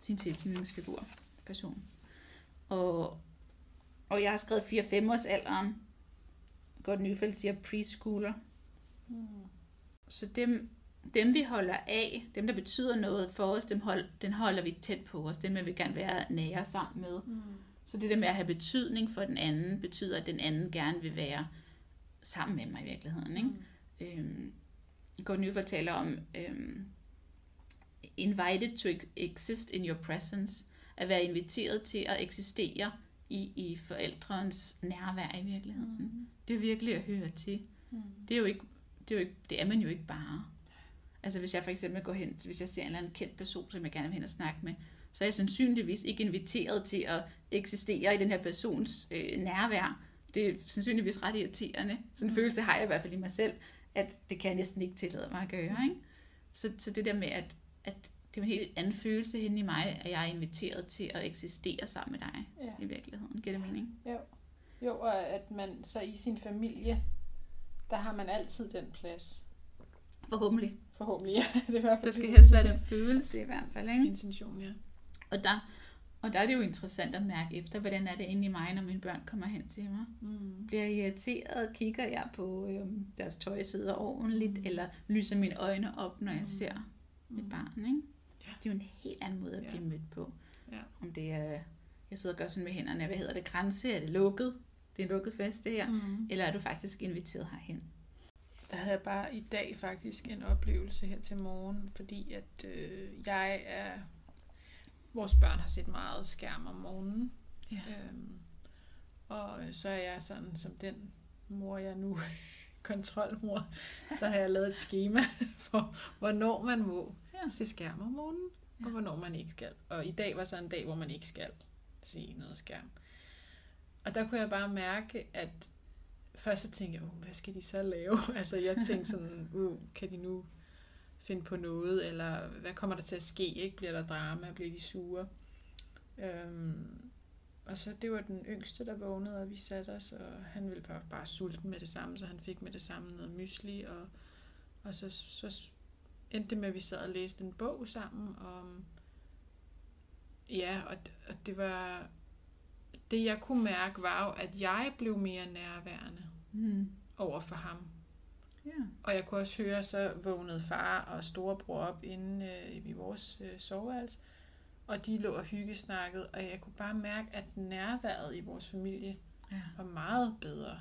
sin tilknytningsfigur, person. Og, og jeg har skrevet 4-5 års alderen. Godt nyfældt siger preschooler. Mm. Så dem, dem vi holder af, dem der betyder noget for os, dem hold, den holder vi tæt på os. Dem vil vi gerne være nære sammen med. Mm. Så det der med at have betydning for den anden, betyder, at den anden gerne vil være sammen med mig i virkeligheden. Ikke? Mm. Øhm, Gordon Nyfeldt taler om øhm, invited to ex- exist in your presence. At være inviteret til at eksistere i, i forældrens nærvær i virkeligheden. Mm. Det er virkelig at høre til. Mm. Det er jo ikke, det er, jo ikke, det er man jo ikke bare. Altså hvis jeg for eksempel går hen, hvis jeg ser en eller anden kendt person, som jeg gerne vil hen og snakke med, så er jeg sandsynligvis ikke inviteret til at eksistere i den her persons øh, nærvær. Det er sandsynligvis ret irriterende. Sådan en Mm. følelse har jeg i hvert fald i mig selv, at det kan jeg næsten ikke tillade mig at gøre. Ikke? Så, så det der med, at, at det er en helt anden følelse hen i mig, at jeg er inviteret til at eksistere sammen med dig Ja. i virkeligheden. Giver det mening? Jo. jo, og at man så i sin familie, der har man altid den plads. Forhåbentlig. Forhåbentlig, ja. Det er i hvert fald Der skal helst være den følelse i hvert fald. Ikke? intention, ja. Og der, og der er det jo interessant at mærke efter, hvordan er det inde i mig, når mine børn kommer hen til mig. Mm. Bliver jeg irriteret, kigger jeg på øhm, deres tøj sidder ordentligt, Mm. eller lyser mine øjne op, når jeg Mm. ser mit Mm. barn. Ikke? Ja. Det er jo en helt anden måde at Ja. blive mødt på. Ja. Om det er, jeg sidder og gør sådan med hænderne, hvad hedder det, grænse, er det lukket? Det er en lukket fest det her. Mm. Eller er du faktisk inviteret herhen? Der havde jeg bare i dag faktisk en oplevelse her til morgen, fordi at øh, jeg er... Vores børn har set meget skærm om morgenen. Ja. Øhm, og så er jeg sådan, som den mor, jeg nu kontrolmor, så har jeg lavet et schema for, hvornår man må Ja. ja. se skærm om morgenen, Ja. og hvornår man ikke skal. Og i dag var så en dag, hvor man ikke skal se noget skærm. Og der kunne jeg bare mærke, at først så tænkte jeg, oh, hvad skal de så lave? altså jeg tænkte sådan, uh, kan de nu finde på noget, eller hvad kommer der til at ske? Ikke? Bliver der drama? Bliver de sure? Øhm, og så det var den yngste, der vågnede, og vi satte os, og han ville bare, bare sulten med det samme, så han fik med det samme noget mysli, og, og så, så endte det med, at vi sad og læste en bog sammen, om ja, og, og det var, det jeg kunne mærke var jo, at jeg blev mere nærværende Mm. over for ham. Ja. Og jeg kunne også høre, så vågnede far og storebror op inde øh, i vores øh, soveværelse, og de lå og hyggesnakkede, og jeg kunne bare mærke, at nærværet i vores familie ja. var meget bedre.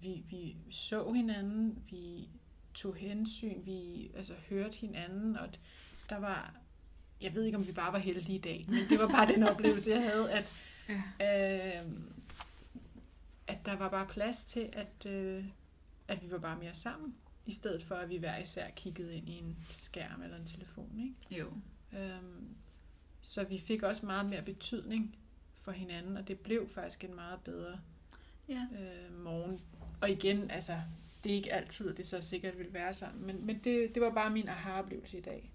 Vi, vi så hinanden, vi tog hensyn, vi altså, hørte hinanden, og der var, jeg ved ikke, om vi bare var heldige i dag, men det var bare den oplevelse, jeg havde, at, Ja. øh, at der var bare plads til, at, øh, at vi var bare mere sammen, i stedet for, at vi hver især kiggede ind i en skærm eller en telefon. Ikke? Jo. Øhm, så vi fik også meget mere betydning for hinanden, og det blev faktisk en meget bedre Ja. øh, morgen. Og igen, altså, det er ikke altid, det så sikkert vil være sådan, men, men det, det var bare min aha-oplevelse i dag.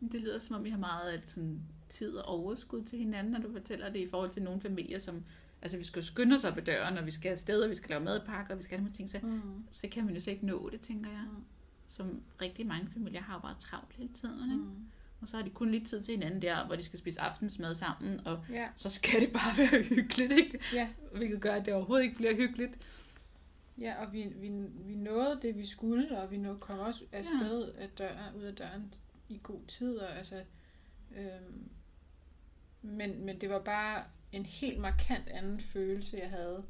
Det lyder som om, vi har meget af sådan, tid og overskud til hinanden, når du fortæller det i forhold til nogle familier, som altså vi skal jo skynde os op ad døren, og vi skal afsted, og vi skal lave madpakker, og vi skal have nogle ting, så, Mm. så kan man jo slet ikke nå det, tænker jeg. Mm. Som rigtig mange familier har jo bare travlt hele tiden, ikke? Mm. Og så har de kun lidt tid til hinanden der, hvor de skal spise aftensmad sammen, og Ja, så skal det bare være hyggeligt, ikke? ja, Hvilket gør, at det overhovedet ikke bliver hyggeligt. ja, og vi, vi, vi nåede det, vi skulle, og vi nåede, kom også afsted af døren, ud af døren i god tid. Og, altså, øhm, men, men det var bare en helt markant anden følelse, jeg havde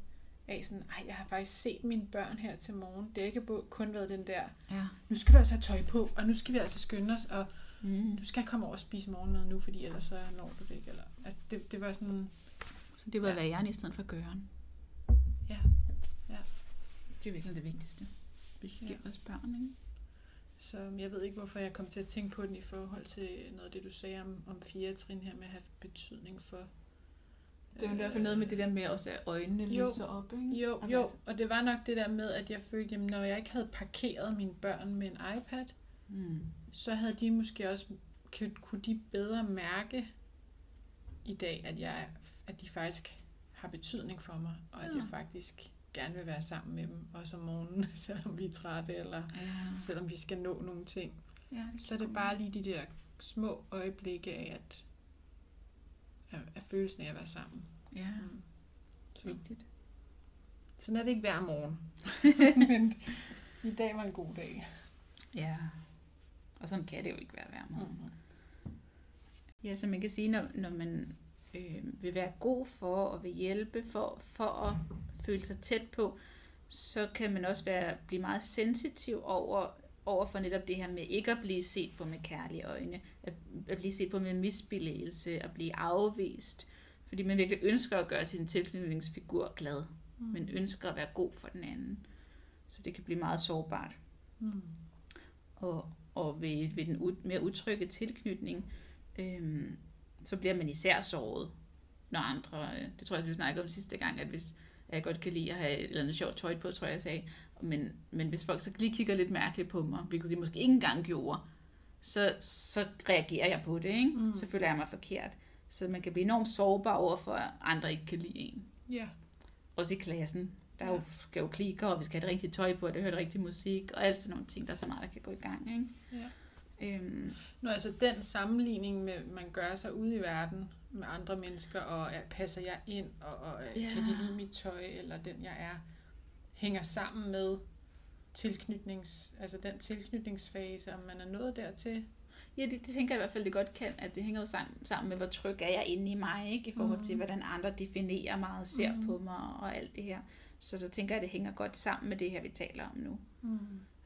af sådan, ej, jeg har faktisk set mine børn her til morgen. Det har ikke kun været den der, Ja. nu skal du altså have tøj på, og nu skal vi altså skynde os, og Mm. du skal komme over og spise morgenmad nu, fordi ellers så når du det ikke. Eller, at det, det var sådan, Så det var Ja. væren i stedet for gøren. Ja. Ja. Det er virkelig det vigtigste. Vi kan Ja. give vores børn, ikke? Så jeg ved ikke, hvorfor jeg kom til at tænke på den i forhold til noget af det, du sagde om, om fjerde trin her med at have betydning for... Det er jo i hvert fald noget med det der med også, at øjnene Jo. lyser op, ikke? Jo, Og jo, og det var nok det der med, at jeg følte, jamen, når jeg ikke havde parkeret mine børn med en iPad, Mm. så havde de måske også, kunne- kunne de bedre mærke i dag, at, jeg, at de faktisk har betydning for mig, og at Ja. jeg faktisk gerne vil være sammen med dem, også om morgenen, selvom vi er trætte, eller Ja. selvom vi skal nå nogle ting. ja Så er det bare lige de der små øjeblikke af, at, af, af følelsen af at være sammen. Ja, Mm. Så, vigtigt. sådan er det ikke hver morgen. Men i dag var en god dag. Ja. Og sådan kan det jo ikke være hver morgen. Mm. Ja, så man kan sige, når, når man øh, vil være god for og vil hjælpe for, for at føle sig tæt på, så kan man også være, blive meget sensitiv over, over for netop det her med ikke at blive set på med kærlige øjne, at, at blive set på med misbilligelse, at blive afvist, fordi man virkelig ønsker at gøre sin tilknytningsfigur glad, Mm. men ønsker at være god for den anden. Så det kan blive meget sårbart. Mm. Og, og ved, ved den ud, mere utrygge tilknytning, øhm, så bliver man især såret, når andre, øh, det tror jeg, vi snakkede om sidste gang, at hvis jeg godt kan lide at have et eller andet sjovt tøj på, tror jeg, jeg sagde, men, men hvis folk så lige kigger lidt mærkeligt på mig, hvilket de måske ikke engang gjorde, så, så reagerer jeg på det, ikke? Mm. Så føler jeg mig forkert. Så man kan blive enormt sårbar over for, at andre ikke kan lide en. Ja. Også i klassen. Der er jo, skal jo klikker, og vi skal have det rigtige tøj på, og det hører det rigtige musik, og alt sådan nogle ting, der er så meget, der kan gå i gang, ikke? Ja. Øhm, Nå, altså den sammenligning med, man gør sig ude i verden med andre mennesker, og ja, passer jeg ind, og, og ja. Ja. kan de lide mit tøj, eller den jeg er, hænger sammen med tilknytnings, altså den tilknytningsfase, om man er nået dertil. Ja, det, det tænker jeg i hvert fald, det godt kan, at det hænger jo sammen, sammen med, hvor tryg er jeg inde i mig, ikke? i forhold til, Mhm. hvordan andre definerer mig og ser Mhm. på mig og alt det her. Så så tænker jeg, at det hænger godt sammen med det her, vi taler om nu. Mm.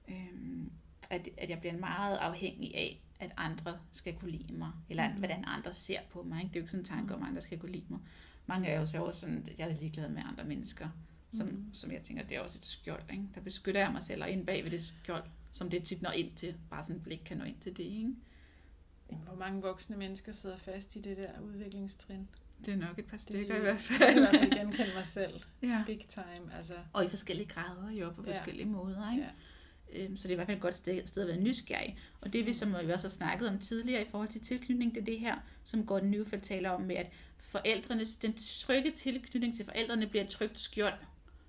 Øhm, at, at jeg bliver meget afhængig af, at andre skal kunne lide mig, eller mm. hvordan andre ser på mig. Ikke? Det er jo ikke sådan en tanke om, at andre skal kunne lide mig. Mange er jo så også sådan, at jeg er ligeglad med andre mennesker, som, mm. som jeg tænker, det er også et skjold. Ikke? Der beskytter jeg mig selv, og inde bag ved det skjold, som det tit når ind til. Bare sådan et blik kan nå ind til det. Ikke? Jamen, Hvor mange voksne mennesker sidder fast i det der udviklingstrin? Det er nok et par stykker Det- i hvert Jeg kan i fald. hvert fald genkende mig selv. ja. Big time. Altså, Og i forskellige grader, jo, på Ja. forskellige måder. Ikke? ja. Øhm, Så det er i hvert fald et godt sted, sted at være nysgerrig. Og det vi, som vi også har snakket om tidligere i forhold til tilknytning, det er det her, som Gordon Neufeld taler om med, at forældrenes, den trygge tilknytning til forældrene bliver et trygt skjold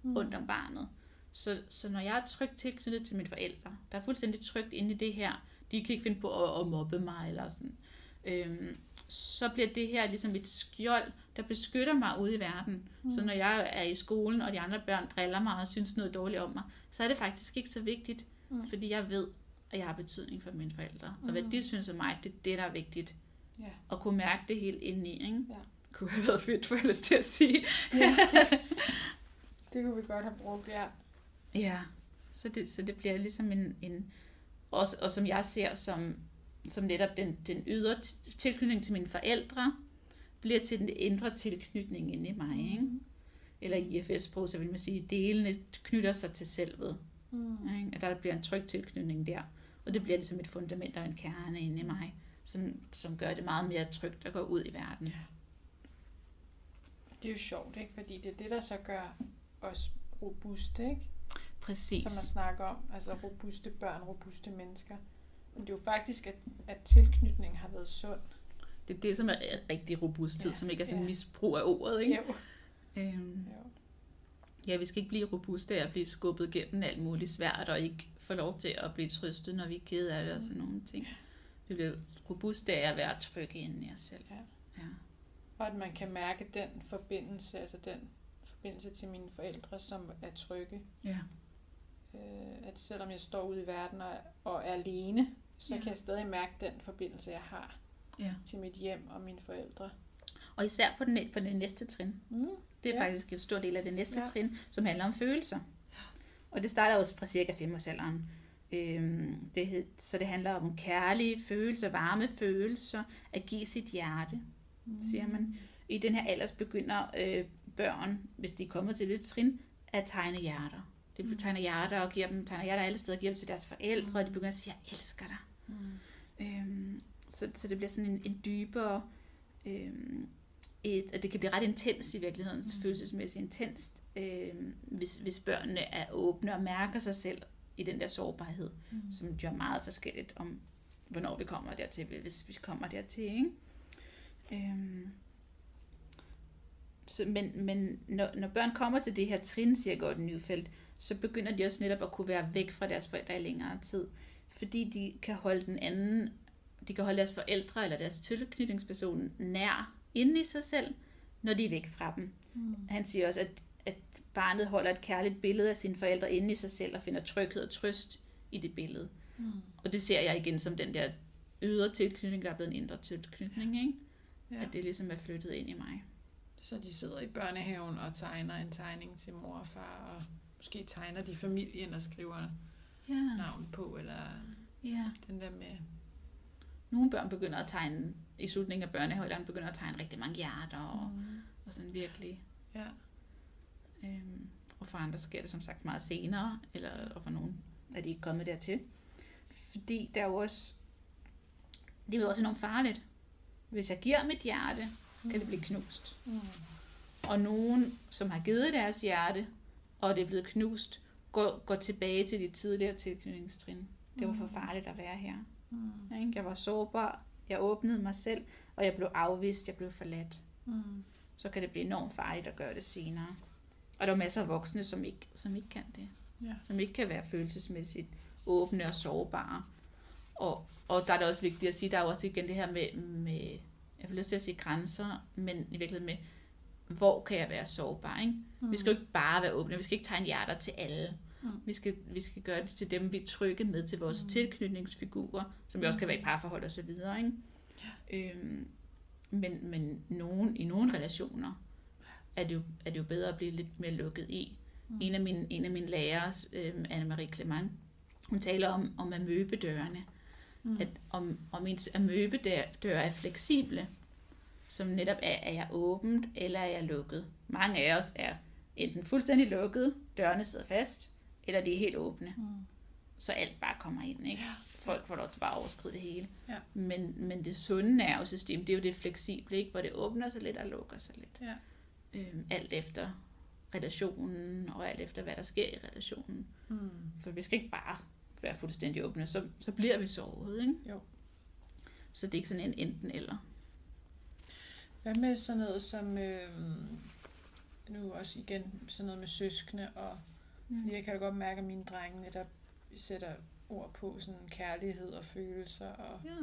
Mm. rundt om barnet. Så, så når jeg er trygt tilknyttet til mine forældre, der er fuldstændig trygt inde i det her, de kan ikke finde på at, at mobbe mig eller sådan, øhm, så bliver det her ligesom et skjold, der beskytter mig ude i verden. Mm. Så når jeg er i skolen, og de andre børn driller mig og synes noget dårligt om mig, så er det faktisk ikke så vigtigt, Mm. mm. fordi jeg ved, at jeg har betydning for mine forældre. Og hvad Mm. de synes om mig, det er det, der er vigtigt. Ja. At kunne mærke det helt indeni, ikke? Ja. Kunne have været fedt, for lyst til at sige. Det kunne vi godt have brugt, ja. Ja, så det, så det bliver ligesom en, en også, og som jeg ser som, som netop den, den ydre tilknytning til mine forældre, bliver til den indre tilknytning inde i mig. Ikke? Eller i IFS-sprog, så vil man sige, at delene knytter sig til selvet. Mm. Ikke? At der bliver en tryg tilknytning der. Og det bliver ligesom et fundament og en kerne inde i mig, som, som gør det meget mere trygt at gå ud i verden. Ja. Det er jo sjovt, ikke? Fordi det er det, der så gør os robuste, ikke? Præcis. Som man snakker om. Altså robuste børn, robuste mennesker. Men det er jo faktisk, at, at tilknytning har været sund. Det er det, som er rigtig robusthed, Ja, som ikke er sådan ja. misbrug af ordet. Ikke? Jo. Øhm, jo. Ja, vi skal ikke blive robuste af at blive skubbet gennem alt muligt svært, og ikke få lov til at blive trøstet, når vi er kede af det og sådan nogle ting. Vi bliver robuste af at være trygge inde i os selv. Ja. Ja. Og at man kan mærke den forbindelse, altså den forbindelse til mine forældre, som er trygge. ja. Øh, at selvom jeg står ude i verden og, og er alene, så Ja. kan jeg stadig mærke den forbindelse, jeg har ja. til mit hjem og mine forældre. Og især på den, på den næste trin. Mm. Det er Ja. faktisk en stor del af det næste Ja. trin, som handler om følelser. Og det starter også fra cirka 5 års alderen. Øhm, det, hed- så det handler om kærlige følelser, varme følelser, at give sit hjerte, Mm. siger man. I den her alders begynder øh, børn, hvis de kommer til det trin, at tegne hjerter. De Mm. tegner hjerter og giver dem, tegner hjerter alle steder og giver dem til deres forældre, og de begynder at sige, jeg elsker dig. Mm. Øhm, så, så det bliver sådan en, en dybere, øhm, et, og det kan blive ret intens i virkeligheden, Mm. følelsesmæssigt intenst, øhm, hvis, hvis børnene er åbne og mærker sig selv i den der sårbarhed, Mm. som jo er meget forskelligt om, hvornår vi kommer dertil, hvis vi kommer dertil, ikke? Øhm, så, men men når, når børn kommer til det her trin, siger Gordon Newfeldt, så begynder de også netop at kunne være væk fra deres forældre i længere tid. Fordi de kan holde den anden, de kan holde deres forældre eller deres tilknytningsperson nær inde i sig selv, når de er væk fra dem. Mm. Han siger også, at, at barnet holder et kærligt billede af sine forældre inde i sig selv og finder tryghed og trøst i det billede. Mm. Og det ser jeg igen som den der ydre tilknytning, der er blevet en indre tilknytning, ikke? Ja. At det ligesom er flyttet ind i mig. Så de sidder i børnehaven og tegner en tegning til mor og far, og måske tegner de familien og skriver Ja, navn på, eller ja. den der med... Nogle børn begynder at tegne, i slutningen af børnehavealderen, begynder at tegne rigtig mange hjerter, og, Mm. og sådan virkelig. Ja. Øhm, og for andre sker det som sagt meget senere, eller, og for nogen er de ikke kommet dertil. Fordi der er jo også, det er jo også enormt farligt. Hvis jeg giver mit hjerte, kan det blive knust. Mm. Og nogen, som har givet deres hjerte, og det er blevet knust, går, går tilbage til de tidligere tilknytningstrin. Det var for Mm. farligt at være her. Mm. Jeg var sårbar, jeg åbnede mig selv, og jeg blev afvist, jeg blev forladt. Mm. Så kan det blive enormt farligt at gøre det senere. Og der er masser af voksne, som ikke, som ikke kan det. Ja. Som ikke kan være følelsesmæssigt åbne og sårbare. Og, og der er det også vigtigt at sige, der er også igen det her med, med jeg vil lyst til at sige grænser, men i virkeligheden med, hvor kan jeg være sårbar, ikke? Mm. Vi skal jo ikke bare være åbne, vi skal ikke tegne hjerter til alle. Mm. Vi, skal, vi skal gøre det til dem, vi er trygge med, til vores Mm. tilknytningsfigurer, som jo også kan være i parforhold og så videre, ikke? Øhm, men, men nogen, i nogle relationer er det, jo, er det jo bedre at blive lidt mere lukket i. Mm. En af mine, en af mine lærere, øhm, Anne-Marie Clement, hun taler om, om amøbedørene. Mm. At om, om ens amøbedøre er fleksible, som netop er, er jeg åbent, eller er jeg lukket. Mange af os er enten fuldstændig lukket, dørene sidder fast, eller de er helt åbne, Mm. så alt bare kommer ind. Ikke? Ja. Folk får lov til bare at overskride det hele. Ja. Men, men det sunde nervesystem, det er jo det fleksible, ikke? hvor det åbner sig lidt og lukker sig lidt. Ja. Øhm, alt efter relationen, og alt efter, hvad der sker i relationen. Mm. For vi skal ikke bare være fuldstændig åbne, så, så bliver vi såret. Ikke? Jo. Så det er ikke sådan en enten eller. Hvad med sådan noget som, øh, nu også igen, sådan noget med søskende, og Mm. fordi jeg kan da godt mærke, at mine drenge netop sætter ord på sådan kærlighed og følelser, og Ja.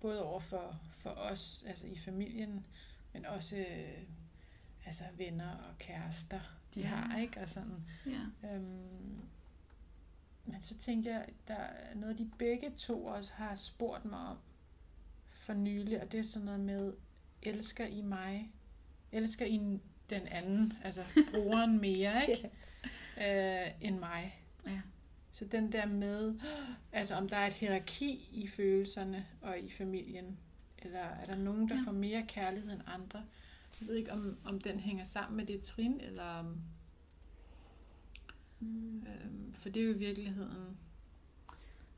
både over for, for os, altså i familien, men også øh, altså venner og kærester, de Ja. har, ikke? Og sådan. ja. Øhm, men så tænker jeg, der er noget, de begge to også har spurgt mig om for nylig, og det er sådan noget med, elsker I mig? Elsker I den anden, altså brugeren mere, ikke? Øh, end mig. Ja. Så den der med, altså om der er et hierarki i følelserne og i familien, eller er der nogen, der Ja. får mere kærlighed end andre? Jeg ved ikke, om, om den hænger sammen med det trin, eller om, Mm. øhm, for det er jo i virkeligheden,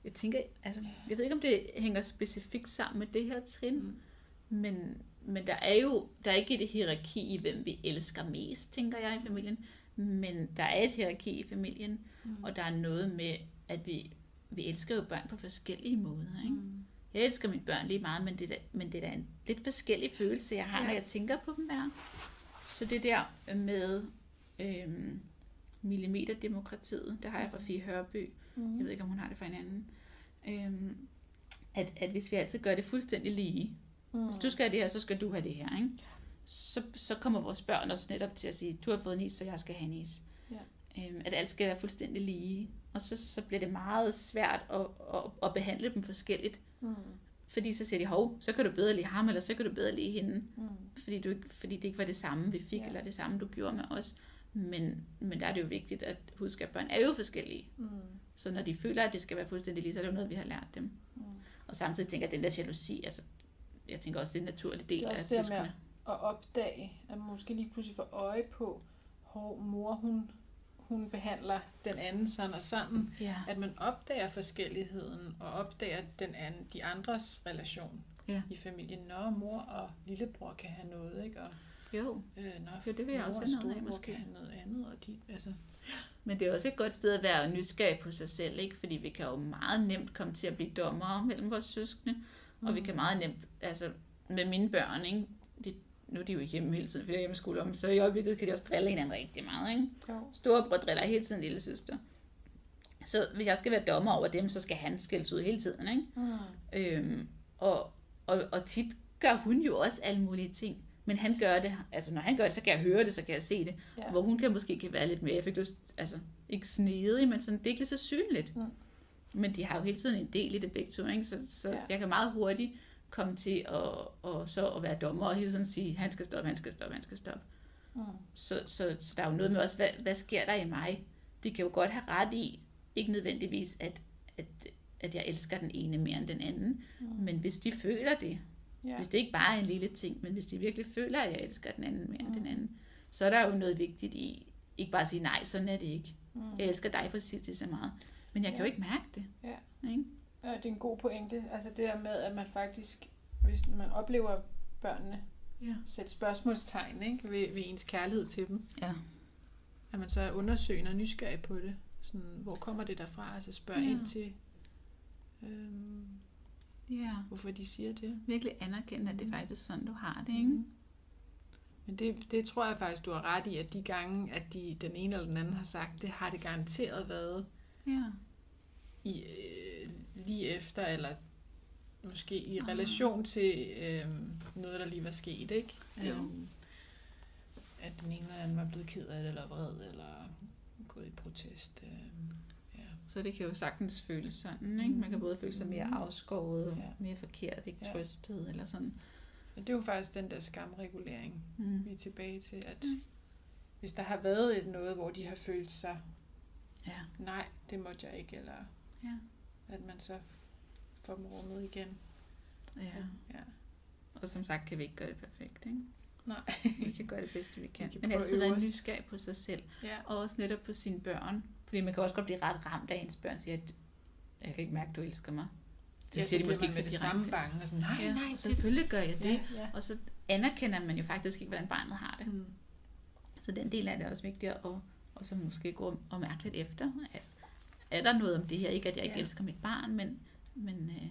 Jeg tænker, altså, jeg ved ikke, om det hænger specifikt sammen med det her trin, Mm. men, men der er jo der er ikke et hierarki i, hvem vi elsker mest, tænker jeg i familien, men der er et hierarki i familien, Mm. og der er noget med, at vi, vi elsker jo børn på forskellige måder. Ikke? Mm. Jeg elsker mine børn lige meget, men det er da, men det er da en lidt forskellig følelse, jeg har, Ja. når jeg tænker på dem her. Så det der med øhm, millimeterdemokratiet, det har jeg fra Fie Hørby, Mm. jeg ved ikke, om hun har det fra en anden, øhm, at, at hvis vi altid gør det fuldstændig lige, Mm. hvis du skal have det her, så skal du have det her, ikke? Så, så kommer vores børn også netop til at sige, du har fået en is, så jeg skal have en is. Ja. Øhm, at alt skal være fuldstændig lige. Og så, så bliver det meget svært at, at, at behandle dem forskelligt. Mm. Fordi så siger de, hov, så kan du bedre lide ham, eller så kan du bedre lide hende. Mm. Fordi, du, fordi det ikke var det samme, vi fik, Ja. eller det samme, du gjorde med os. Men, men der er det jo vigtigt at huske, at børn er jo forskellige. Mm. Så når de føler, at det skal være fuldstændig lige, så er det jo noget, vi har lært dem. Mm. Og samtidig tænker jeg, at den der jalousi, altså, jeg tænker også, det er en naturlig del af også det søskende. At opdage, at man måske lige pludselig får øje på, hvor mor hun, hun behandler den anden sådan og sådan. Ja. At man opdager forskelligheden og opdager den anden, de andres relation Ja. i familien. Nå, mor og lillebror kan have noget, ikke? Og Jo, øh, nå, Jo, det vil jeg også og have noget af, måske. kan have noget andet. Og de, altså, men det er også et godt sted at være nysgerrig på sig selv, ikke? Fordi vi kan jo meget nemt komme til at blive dommere mellem vores søskende, og vi kan meget nemt, altså med mine børn, ikke? De, nu er de jo hjemme hele tiden, fordi jeg er hjemmeskole om, så i øjeblikket kan de også drille hinanden rigtig meget, ikke? jo. Storebror driller hele tiden lille søster. Så hvis jeg skal være dommer over dem, så skal han skældes ud hele tiden, ikke? Mm. Øhm, og, og, og tit gør hun jo også alle mulige ting. Men han gør det, altså når han gør det, så kan jeg høre det, så kan jeg se det. Ja. Hvor hun kan måske kan være lidt mere, jeg fik lyst, altså ikke snedig, men sådan, det er ikke så synligt. Mm. Men de har jo hele tiden en del i det begge to, ikke? Så, så ja. jeg kan meget hurtigt komme til at, og så at være dommer og hele tiden sige, han skal stoppe, han skal stoppe, han skal stoppe. Mm. Så, så, så der er jo noget med også, hvad, hvad sker der i mig? De kan jo godt have ret i, ikke nødvendigvis, at, at, at jeg elsker den ene mere end den anden. Mm. Men hvis de føler det, Ja. hvis det ikke bare er en lille ting, men hvis de virkelig føler, at jeg elsker den anden mere end Mm. den anden, så er der jo noget vigtigt i, ikke bare at sige, nej, sådan er det ikke. Mm. Jeg elsker dig præcis lige så meget. Men jeg kan Ja. jo ikke mærke det. Ja. Ikke? Ja, det er en god pointe. Altså det der med, at man faktisk, hvis man oplever børnene Ja. sætte spørgsmålstegn ikke, ved, ved ens kærlighed til dem, Ja. at man så er undersøgende og nysgerrig på det. Sådan, hvor kommer det derfra? Altså spørg Ja. ind til, øhm, ja. hvorfor de siger det. Virkelig anerkende, at det er faktisk sådan, du har det. Ikke? Mm. Men det, det tror jeg faktisk, du har ret i, at de gange, at de, den ene eller den anden har sagt, det har det garanteret været Ja. i, øh, lige efter, eller måske i relation til øh, noget, der lige var sket, ikke? Jo. Øhm, at den ene eller anden var blevet ked af det, eller vred, eller gået i protest. Øh, ja. Så det kan jo sagtens føles sådan. Ikke? Man kan både føle sig mere Mm. afskåret, ja. mere forkert, ikke Ja. trøstet eller sådan. Men det er jo faktisk den der skamregulering, Mm. vi er tilbage til, at Mm. hvis der har været et noget, hvor de har følt sig, Ja. nej, det måtte jeg ikke, eller Ja. At man så får dem rummet igen. ja. ja. Og som sagt kan vi ikke gøre det perfekt. Ikke? Nej. Vi kan gøre det bedste, vi kan. kan Men altid være nysgerrig på sig selv. ja. Og også netop på sine børn. Fordi man kan også godt blive ret ramt af, ens børn siger, at jeg kan ikke mærke, at du elsker mig. Ja, så siger de måske ikke så med det samme direkte. bange, og sådan, nej, ja, nej, og det selvfølgelig gør jeg det. Ja, ja. Og så anerkender man jo faktisk ikke, hvordan barnet har det. Mm. Så den del af det er også vigtigt at og så måske gå og mærke lidt efter. At, er der noget om det her? Ikke at jeg ikke Ja. elsker mit barn, men, men, øh,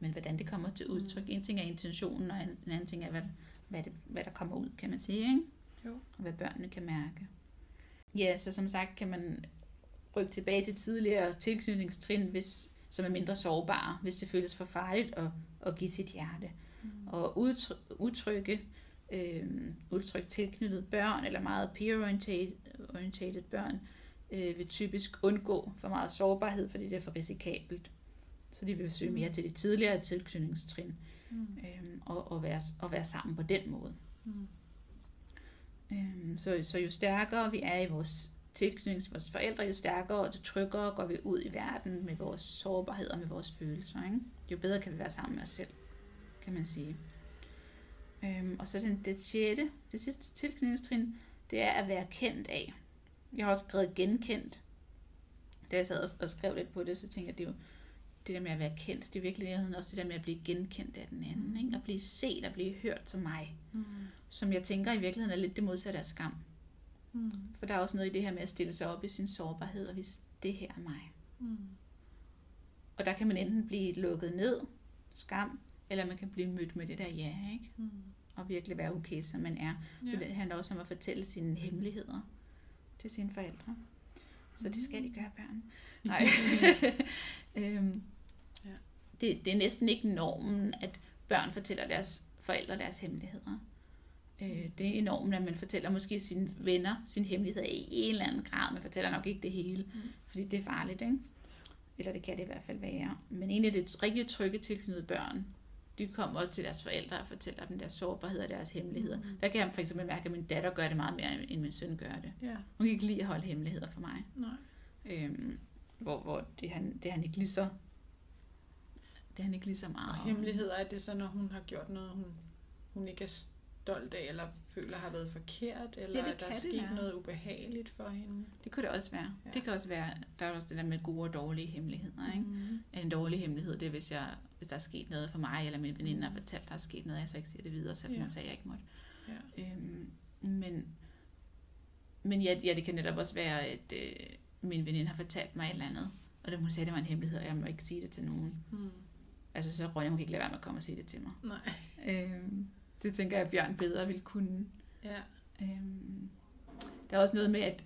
men hvordan det kommer til udtryk. Mm. En ting er intentionen, og en en anden ting er, hvad, hvad, det, hvad der kommer ud, kan man sige. Ikke? Jo. Og hvad børnene kan mærke. Ja, så som sagt kan man rykke tilbage til tidligere tilknytningstrin, hvis, som er mindre sårbare, hvis det føles for farligt at, at give sit hjerte. Mm. Og udtryk, udtrykke, øh, udtryk tilknyttet børn, eller meget peer-oriented oriented børn, øh, vil typisk undgå for meget sårbarhed, fordi det er for risikabelt. Så de vil søge mere til de tidligere tilknytningstrin, Mm. øh, og, og, være, og være sammen på den måde. Mm. Øhm, så, så jo stærkere vi er i vores tilknytning til vores forældre, jo stærkere og jo tryggere går vi ud i verden med vores sårbarhed og med vores følelser. Ikke? Jo bedre kan vi være sammen med os selv, kan man sige. Øhm, og så den, det sjette, det sidste tilknytningstrin, det er at være kendt af. Jeg har også skrevet genkendt. Da jeg sad og, skrev lidt på det, så tænkte jeg, det er jo det der med at være kendt, det er virkelig også det der med at blive genkendt af den anden. Ikke? At blive set og blive hørt som mig Mm. som jeg tænker i virkeligheden er lidt det modsatte af skam. Mm. For der er også noget i det her med at stille sig op i sin sårbarhed, og hvis det her er mig. Mm. Og der kan man enten blive lukket ned, skam, eller man kan blive mødt med det der ja, ikke? Mm. Og virkelig være okay, som man er. Ja. Det handler også om at fortælle sine hemmeligheder til sine forældre. Så det skal de gøre, børn. Nej. øhm, Ja. det, det er næsten ikke normen, at børn fortæller deres forældre deres hemmeligheder. Øh, det er normen, at man fortæller måske sine venner sine hemmeligheder i en eller anden grad. Man fortæller nok ikke det hele, Mm. fordi det er farligt, ikke? Eller det kan det i hvert fald være. Men egentlig er det rigtig trygge tilknyttede børn. De kommer til deres forældre og fortæller dem deres sårbarhed og deres hemmeligheder. Mm. Der kan jeg for eksempel mærke, at min datter gør det meget mere, end min søn gør det. Ja. Hun kan ikke lide at holde hemmeligheder for mig. Nej. Øhm, hvor hvor det, han, det han ikke lige så det er han ikke lige så meget. Og hemmeligheder er det så, når hun har gjort noget, hun, hun ikke er stolt af, eller føler har været forkert, eller det at der er det sket være. noget ubehageligt for hende. Det kunne det også være. Ja. Ja. Det kan også være, der er også det der med gode og dårlige hemmeligheder. Ikke? Mm. En dårlig hemmelighed, det er, hvis, jeg, hvis der er sket noget for mig, eller min veninde har fortalt, at der er sket noget, jeg så ikke siger det videre, så Ja. ja. hun sagde, jeg ikke måtte. Ja. Øhm, men men ja, ja, det kan netop også være, at øh, min veninde har fortalt mig et eller andet, og det, hun sagde, det var en hemmelighed, og jeg må ikke sige det til nogen. Mm. Altså, så Ronja, hun kan ikke lade være med at komme og sige det til mig. Nej. Øhm, det tænker jeg, at Bjørn bedre ville kunne. Ja. Øhm, der er også noget med, at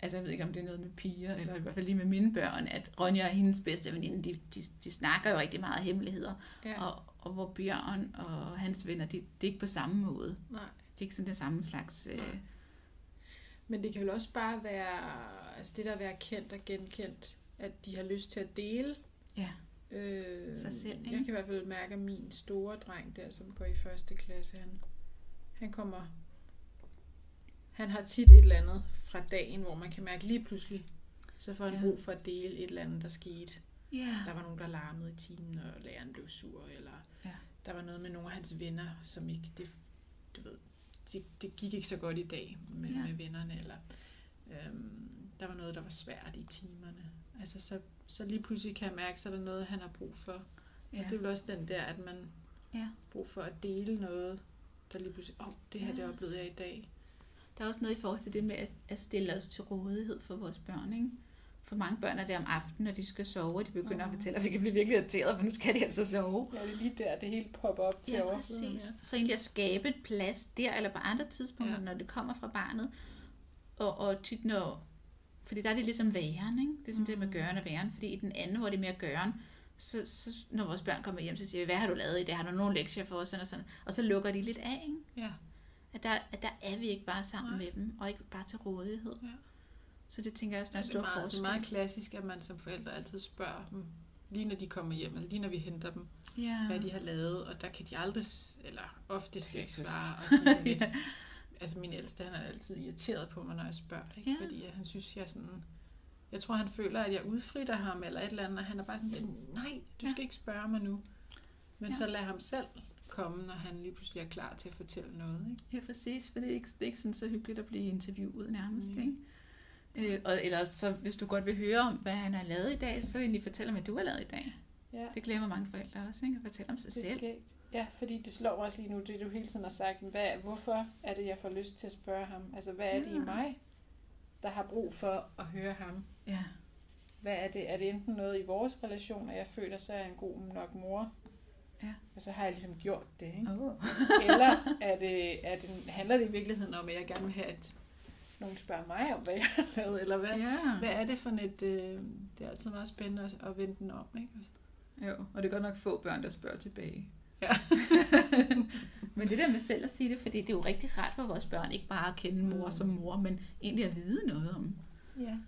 altså jeg ved ikke, om det er noget med piger, eller i hvert fald lige med mine børn, at Ronja og hendes bedste veninde, de, de, de snakker jo rigtig meget hemmeligheder, ja. og, og hvor Bjørn og hans venner, det, det er ikke på samme måde. Nej. Det er ikke sådan det samme slags... Øh, Men det kan vel også bare være, altså det der at være kendt og genkendt, at de har lyst til at dele. ja. Øh, Sig selv, ikke? Jeg kan i hvert fald mærke, at min store dreng der, som går i første klasse, han, han kommer... Han har tit et eller andet fra dagen, hvor man kan mærke lige pludselig, så får han Ja. brug for at dele et eller andet, der skete. Ja. Der var nogen, der larmede i timen, og læreren blev sur, eller Ja. der var noget med nogle af hans venner, som ikke, det, du ved, det, det gik ikke så godt i dag med, Ja. med vennerne, eller øhm, der var noget, der var svært i timerne. Altså, så, så lige pludselig kan jeg mærke, så er der noget, han har brug for. Ja. ja. Og det er vel også den der, at man Ja. har brug for at dele noget, der lige pludselig, åh, oh, det her, Ja. det oplevede jeg i dag. Der er også noget i forhold til det med at, at stille os til rådighed for vores børn, ikke? For mange børn er det om aftenen, når de skal sove, og de begynder Mhm. at fortælle, at vi kan blive virkelig irriteret, for nu skal de altså sove. Ja, det er lige der, det hele popper op til Ja, overfladen. præcis. Så egentlig at skabe et plads der, eller på andre tidspunkter, Ja. ja. når det kommer fra barnet. Og, og tit når... Fordi der er det ligesom væren, ikke? Det er ligesom mm. det med gøren og væren. Fordi i den anden, hvor det er mere gøren, så, så når vores børn kommer hjem, så siger vi, hvad har du lavet i dag? Har du nogle lektier for os? Sådan og, sådan. og så lukker de lidt af, ikke? Ja. At der, at der er vi ikke bare sammen Nej. med dem, og ikke bare til rådighed. Ja. Så det tænker jeg også, der er det, stor er meget, det forskel. er meget klassisk, at man som forældre altid spørger dem, lige når de kommer hjem, eller lige når vi henter dem, ja. hvad de har lavet, og der kan de aldrig, eller ofte skal ikke svare. Og de er lidt, Ja. Altså min ældste, han er altid irriteret på mig, når jeg spørger, ikke? Ja. fordi at han synes, jeg sådan... Jeg tror, han føler, at jeg udfritter ham eller et eller andet, og han er bare sådan nej, du Ja. skal ikke spørge mig nu. Men Ja. så lad ham selv komme, når han lige pludselig er klar til at fortælle noget. Ikke? Ja, præcis, for det er ikke, det er ikke sådan så hyggeligt at blive interviewet nærmest, Mm. ikke? Øh, og, eller så, hvis du godt vil høre om, hvad han har lavet i dag, så egentlig fortælle om, hvad du har lavet i dag. Ja, Det glemmer mange forældre også, ikke? At fortælle om sig det selv. skægt. Ja, fordi det slår mig også lige nu, det du hele tiden har sagt, hvad, hvorfor er det, jeg får lyst til at spørge ham? Altså, hvad er det i mig, der har brug for at høre ham? Ja. Hvad er det? Er det enten noget i vores relation, at jeg føler, så er jeg en god nok mor? Ja. Og så har jeg ligesom gjort det, ikke? Oh. Eller er det, er det, handler det i virkeligheden om, at jeg gerne vil have, at nogen spørger mig om, hvad jeg har lavet? Eller hvad, Ja. hvad er det for et... Øh, det er altid meget spændende at, at vende den om, ikke? Jo, og det er godt nok få børn, der spørger tilbage. Ja. men det der med selv at sige det, fordi det er jo rigtig rart for vores børn, ikke bare at kende mor Mm. som mor, men egentlig at vide noget om. Ja.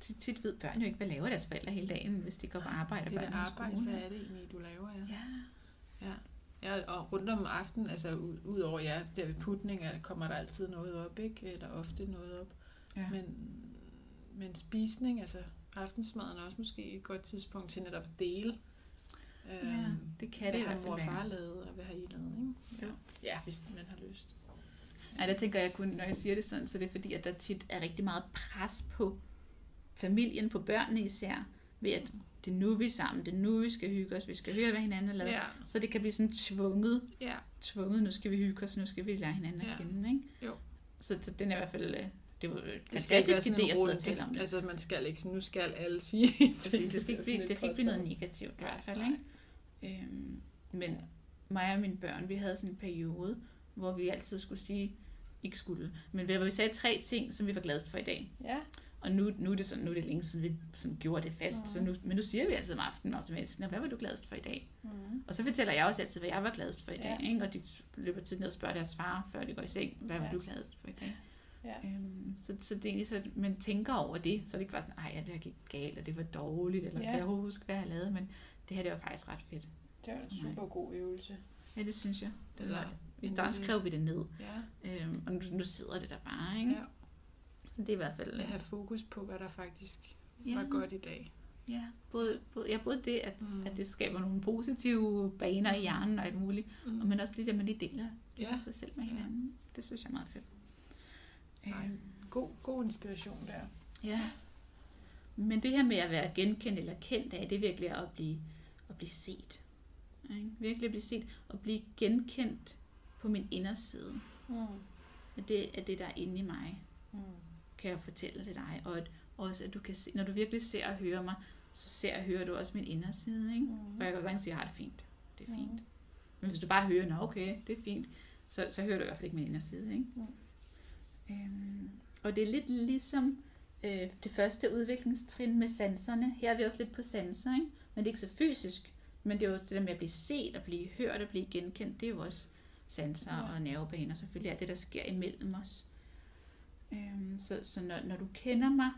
Tit, tit ved børn jo ikke, hvad laver deres forældre hele dagen, hvis de går på arbejde. Det er arbejde, skole. hvad er det egentlig, du laver? Ja. Ja. Ja, og rundt om aftenen, altså ud, over ja, der ved putning, kommer der altid noget op, ikke? Eller ofte noget op. Ja. Men, men spisning, altså aftensmaden er også måske et godt tidspunkt til netop at dele. Ja, det kan det i hvert mor og fald far være. lavet, og hvad har I lavet, ikke? Jo. Ja, hvis man har lyst. Nej, der tænker jeg kun, når jeg siger det sådan, så det er fordi, at der tit er rigtig meget pres på familien, på børnene især, ved at det er nu, vi er sammen, det er nu, vi skal hygge os, vi skal høre, hvad hinanden har lavet. Ja, Så det kan blive sådan tvunget, ja, tvunget, nu skal vi hygge os, nu skal vi lære hinanden at Ja. kende, ikke? Jo. Så, så den er i hvert fald, øh, det er jo en det skal ikke være fantastisk sådan idé at sidde og tale om det. Altså, man skal ikke sådan, nu skal alle sige Præcis, det skal ikke blive, det skal ikke blive noget negativt i hvert fald, nej. ikke? Øhm, men mig og mine børn, vi havde sådan en periode, hvor vi altid skulle sige, ikke skulle, men hvor vi sagde tre ting, som vi var gladest for i dag. Ja, Og nu, nu, er det sådan, nu er det længe siden, vi sådan gjorde det fast, Mhm. så nu, men nu siger vi altid om aftenen automatisk, Nå, hvad var du gladest for i dag? mm. Og så fortæller jeg også altid, hvad jeg var gladest for i dag, Ja. ikke? og de løber til ned og spørger deres far, før de går i seng, hvad var Ja. du gladest for i dag? ja. Øhm, så, så det er egentlig så, at man tænker over det, så er det ikke bare sådan, ej, ja, det her gik galt, og det var dårligt, eller Ja. kan jeg huske, hvad jeg lavet, men det her, det var faktisk ret fedt. Det var en super god øvelse. Ja, det synes jeg. Det var, I starten skrev vi det ned, Ja, øhm, og nu, nu sidder det der bare, ikke? ja. Så det er i hvert fald... At have fokus på, hvad der faktisk ja, var godt i dag. Ja, både, både, ja, både det, at, Mm. at det skaber nogle positive baner i hjernen og alt muligt, Mm. men også det, at man lige deler Ja. ja. sig selv med Ja. hinanden. Det synes jeg er meget fedt. Nej. Øhm, God, god inspiration der. Ja. Men det her med at være genkendt eller kendt af, det er virkelig at blive, at blive set. Ikke? Virkelig at blive set og blive genkendt på min inderside. Mm. At det er det, der er inde i mig, Mm. kan jeg fortælle til dig. Og at, også at du kan se, når du virkelig ser og hører mig, så ser og hører du også min inderside. Ikke? Mm. Og jeg kan godt sige, at jeg har det fint. Det er Mm. fint. Men hvis du bare hører, nå okay, det er fint, så, så hører du i hvert fald ikke min inderside. Ikke? Mm. Øhm, og det er lidt ligesom øh, det første udviklingstrin med sanserne. Her er vi også lidt på sanser, ikke? Men det er ikke så fysisk. Men det er jo det der med at blive set og blive hørt og blive genkendt, det er jo også sanser Ja. og nervebaner, selvfølgelig alt det, der sker imellem os. Øhm, så så når, når du kender mig,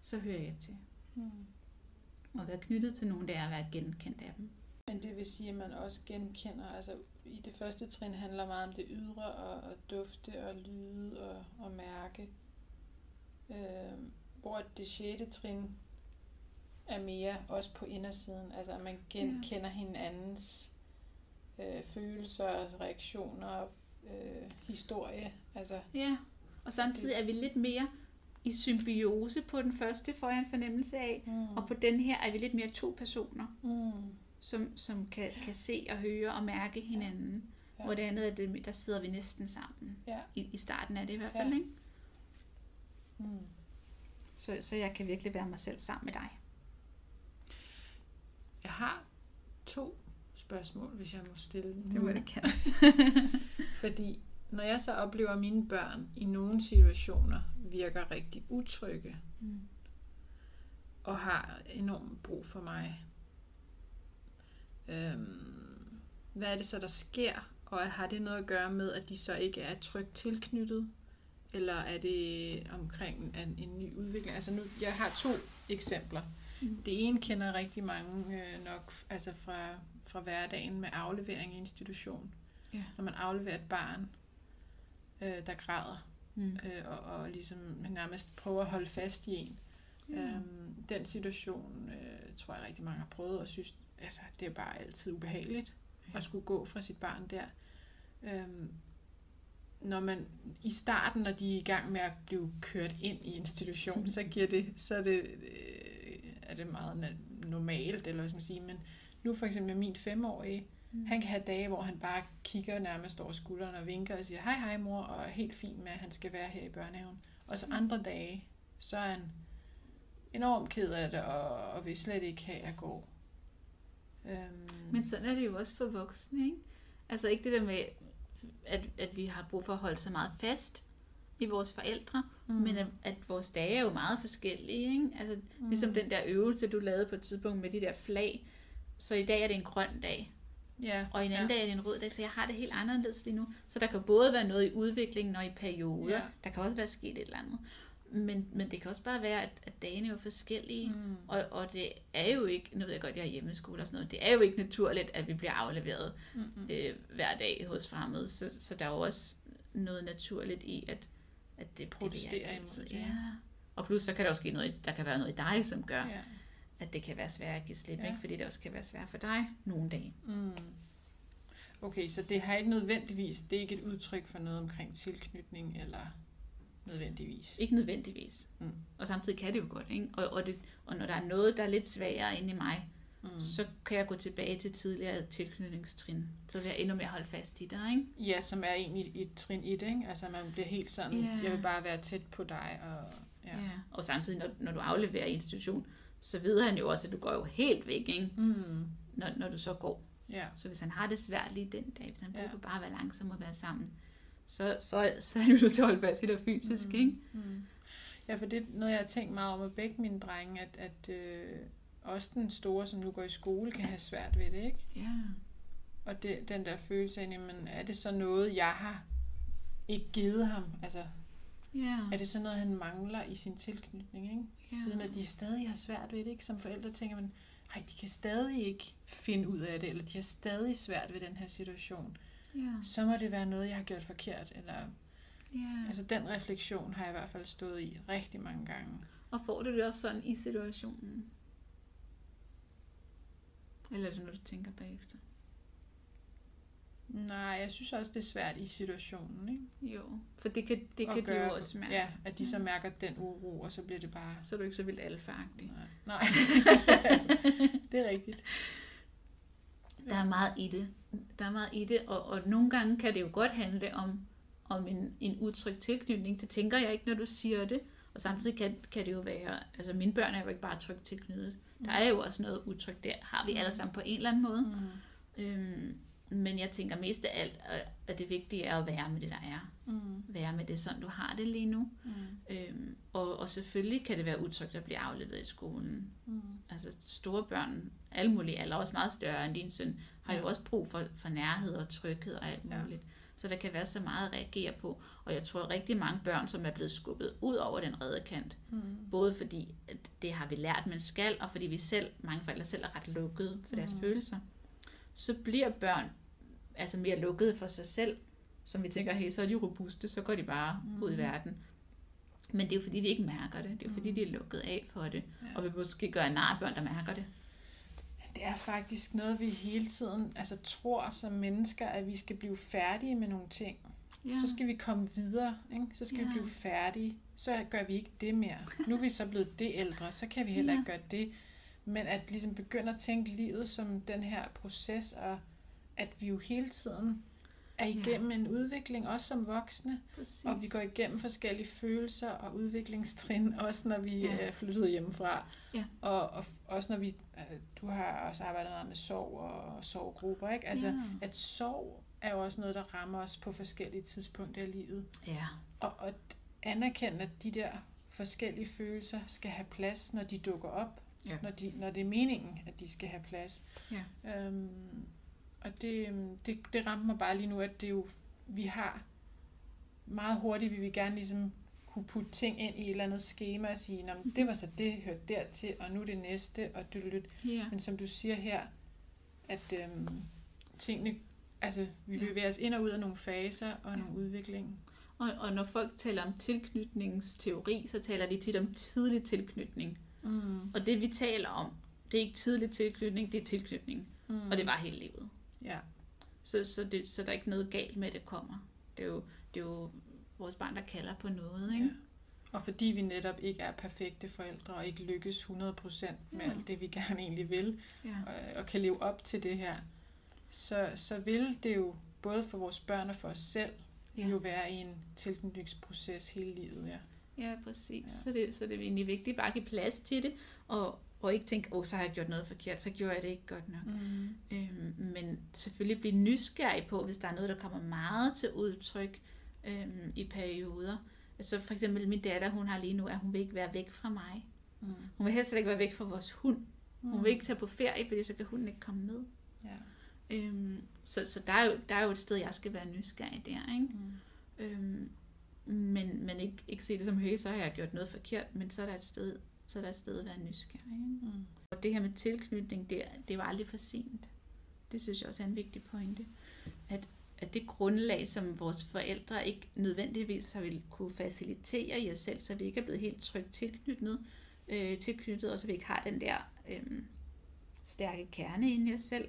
så hører jeg til. Mm. Og være knyttet til nogen, det er at være genkendt af dem. Men det vil sige, at man også genkender, altså i det første trin handler meget om det ydre og, og dufte og lyde og, og mærke. Øh, hvor det sjette trin er mere også på indersiden, altså at man genkender ja. hinandens øh, følelser, og reaktioner, øh, historie. Altså, Ja, og samtidig er vi lidt mere i symbiose på den første, får jeg en fornemmelse af. mm. Og på den her er vi lidt mere to personer, mm. som, som kan, kan se og høre og mærke hinanden. Ja. Hvor det andet er det, der sidder vi næsten sammen. Ja. I, I starten er det i hvert fald, ja. ikke? Mm. Så, så jeg kan virkelig være mig selv sammen med dig. Jeg har to spørgsmål, hvis jeg må stille dem. nu. kan. Fordi når jeg så oplever, at mine børn i nogle situationer virker rigtig utrygge Mm. og har enormt brug for mig, øhm, hvad er det så, der sker? Og har det noget at gøre med, at de så ikke er trygt tilknyttet? Eller er det omkring en, en ny udvikling? Altså nu, jeg har to eksempler. Mm. Det ene kender rigtig mange øh, nok altså fra, fra hverdagen med aflevering i institution. Ja. Når man afleverer et barn, øh, der græder, Mm. øh, og, og ligesom nærmest prøver at holde fast i en. Ja. Øhm, den situation øh, tror jeg rigtig mange har prøvet, og synes, altså, det er bare altid ubehageligt Ja. at skulle gå fra sit barn der. Øhm, når man i starten, når de er i gang med at blive kørt ind i institution, så giver det, så er det, øh, er det meget normalt, eller hvad skal man sige, men nu for eksempel med min femårige, Mm. han kan have dage, hvor han bare kigger nærmest over skulderen og vinker og siger, hej hej mor, og er helt fint med, at han skal være her i børnehaven. Og så andre dage, så er han enormt ked af det, og, og vil slet ikke have at gå. Øhm, Men sådan er det jo også for voksne, ikke? Altså ikke det der med, at, at vi har brug for at holde så meget fast i vores forældre, mm. men at, at vores dage er jo meget forskellige, ikke? Altså mm. ligesom den der øvelse, du lavede på et tidspunkt med de der flag. Så i dag er det en grøn dag, ja, og en anden ja. dag er det en rød dag, så jeg har det helt anderledes lige nu. Så der kan både være noget i udviklingen og i perioder. Ja. Der kan også være sket et eller andet. Men, men det kan også bare være, at, at dagene er jo forskellige. Mm. Og, og det er jo ikke, nu ved jeg godt, jeg har hjemmeskole og sådan noget, det er jo ikke naturligt, at vi bliver afleveret Mm-mm. øh, hver dag hos fremmede. Så, så der er jo også noget naturligt i, at, at det Protestere det altid. det. Ja. Og plus så kan der også ske noget, der kan være noget i dig, som gør, ja. At det kan være svært at give slip, Ja. ja. ikke? fordi det også kan være svært for dig nogle dage. Mm. Okay, så det har ikke nødvendigvis, det er ikke et udtryk for noget omkring tilknytning, eller nødvendigvis. Ikke nødvendigvis. Mm. Og samtidig kan det jo godt. Ikke? Og, og, det, og når der er noget, der er lidt sværere inde i mig, Mm. så kan jeg gå tilbage til tidligere tilknytningstrin. Så vil jeg endnu mere holde fast i dig. Ikke? Ja, som er egentlig et trin 1, ikke? Altså man bliver helt sådan, Ja. jeg vil bare være tæt på dig, og ja. Ja. Og samtidig, når, når du afleverer i institution, så ved han jo også, at du går jo helt væk, ikke? Mm. Når, når du så går. Ja. Så hvis han har det svært lige den dag, hvis han ja. for bare at være langsom og være sammen, så, så, så er han jo nødt til at holde fast i dig fysisk, mm. ikke? Mm. Ja, for det er noget, jeg har tænkt meget om med begge mine drenge, at, at øh, også den store, som nu går i skole, kan have svært ved det, ikke? Ja. Og det, den der følelse af, jamen, er det så noget, jeg har ikke givet ham? Altså, Ja. er det så noget, han mangler i sin tilknytning, ikke? Ja. Siden at de stadig har svært ved det, ikke? Som forældre tænker man, nej, de kan stadig ikke finde ud af det, eller de har stadig svært ved den her situation. Ja. Så må det være noget, jeg har gjort forkert, eller... ja. Altså, den refleksion har jeg i hvert fald stået i rigtig mange gange. Og får du det også sådan i situationen? Eller er det noget, du tænker bagefter? Nej, jeg synes også, det er svært i situationen, ikke? Jo, for det kan, det kan gøre- jo også mærke. Ja, at de så mærker den uro, og så bliver det bare... Så er du ikke så vildt alfaagtig. Nej, nej. det er rigtigt. Der er meget i det. Der er meget i det, og, og nogle gange kan det jo godt handle om, om en, en utryg tilknytning. Det tænker jeg ikke, når du siger det. Og samtidig kan, kan det jo være, altså mine børn er jo ikke bare trygt tilknyttet. Der er jo også noget utrygt der. Har vi alle sammen på en eller anden måde. Mm. Øhm, men jeg tænker mest af alt, at- det vigtige er at være med det, der er. Mm. Være med det, sådan du har det lige nu. Mm. Øhm, og, og selvfølgelig kan det være utrygt at blive afleveret i skolen. Mm. Altså store børn, alle mulige alder, også meget større end din søn, har jo også brug for, for nærhed og tryghed og alt Ja. Så der kan være så meget at reagere på. Og jeg tror rigtig mange børn, som er blevet skubbet ud over den rede kant. Mm. Både fordi at det har vi lært, man skal, og fordi vi selv, mange forældre selv er ret lukkede for deres Mhm. følelser. Så bliver børn altså mere lukkede for sig selv, som vi tænker, hey, så er de robuste, så går de bare mm. ud i verden. Men det er jo fordi, de ikke mærker det. Det er jo fordi, Mhm. de er lukket af for det. Ja. Og vi måske gøre nar børn, der mærker det. Det er faktisk noget, vi hele tiden altså, tror som mennesker, at vi skal blive færdige med nogle ting. Ja. Så skal vi komme videre, ikke? så skal Ja. vi blive færdige. Så gør vi ikke det mere. Nu er vi så blevet det ældre, så kan vi heller Ja. ikke gøre det. Men at ligesom begynde at tænke livet som den her proces, og at vi jo hele tiden er igennem en udvikling, også som voksne. Præcis. Og vi går igennem forskellige følelser og udviklingstrin, også når vi Ja. ja. er flyttet hjemmefra. Ja. Og, og også når vi, øh, du har også arbejdet meget med sorg og sorggrupper, ikke? Altså, ja. at sorg er jo også noget, der rammer os på forskellige tidspunkter i livet. ja. Og, og at anerkende, at de der forskellige følelser skal have plads, når de dukker op. Ja. Når, de, når det er meningen, at de skal have plads. Ja. Øhm, og det, øhm, det, det ramte mig bare lige nu, at det jo, vi har meget hurtigt, vi vil gerne ligesom kunne putte ting ind i et eller andet schema og sige, "Nå, det var så det, hørte dertil, og nu det næste, og dyt ja. Men som du siger her, at øhm, tingene, altså vi bevæger os ind og ud af nogle faser og Ja. nogle udvikling. Og, og når folk taler om tilknytningsteori, så taler de tit om tidlig tilknytning. Mm. Og det vi taler om, det er ikke tidlig tilknytning, det er tilknytning. Mm. Og det var hele livet. Ja. Så, så, det, så der er ikke noget galt med, at det kommer. Det er jo, det er jo vores barn, der kalder på noget. Ikke? ja. Og fordi vi netop ikke er perfekte forældre og ikke lykkes 100% med Ja. alt det, vi gerne egentlig vil, Ja. og, og kan leve op til det her, så, så vil det jo både for vores børn og for os selv Ja. jo være i en tilknytningsproces hele livet. Ja. Ja, præcis. Ja. Så, det, så det er egentlig vigtigt bare at give plads til det, og, og ikke tænke, åh, så har jeg gjort noget forkert, så gjorde jeg det ikke godt nok. Mm. Øhm, men selvfølgelig blive nysgerrig på, hvis der er noget, der kommer meget til udtryk øhm, i perioder. Altså for eksempel min datter, hun har lige nu, at hun vil ikke være væk fra mig. Mm. Hun vil helst ikke være væk fra vores hund. Hun vil ikke tage på ferie, fordi så kan hunden ikke komme med. Ja. Øhm, så så der, er jo, der er jo et sted, jeg skal være nysgerrig der. Ikke? Mm. Øhm, men, men ikke, ikke se det som, hey, så har jeg gjort noget forkert, men så er der et sted, så er der et sted at være nysgerrig. Ikke? Mm. Og det her med tilknytning, det, er- det var aldrig for sent. Det synes jeg også er en vigtig pointe. At, at det grundlag, som vores forældre ikke nødvendigvis har ville kunne facilitere i os selv, så vi ikke er blevet helt trygt tilknyttet, øh, tilknyttet og så vi ikke har den der øh, stærke kerne inde i os selv.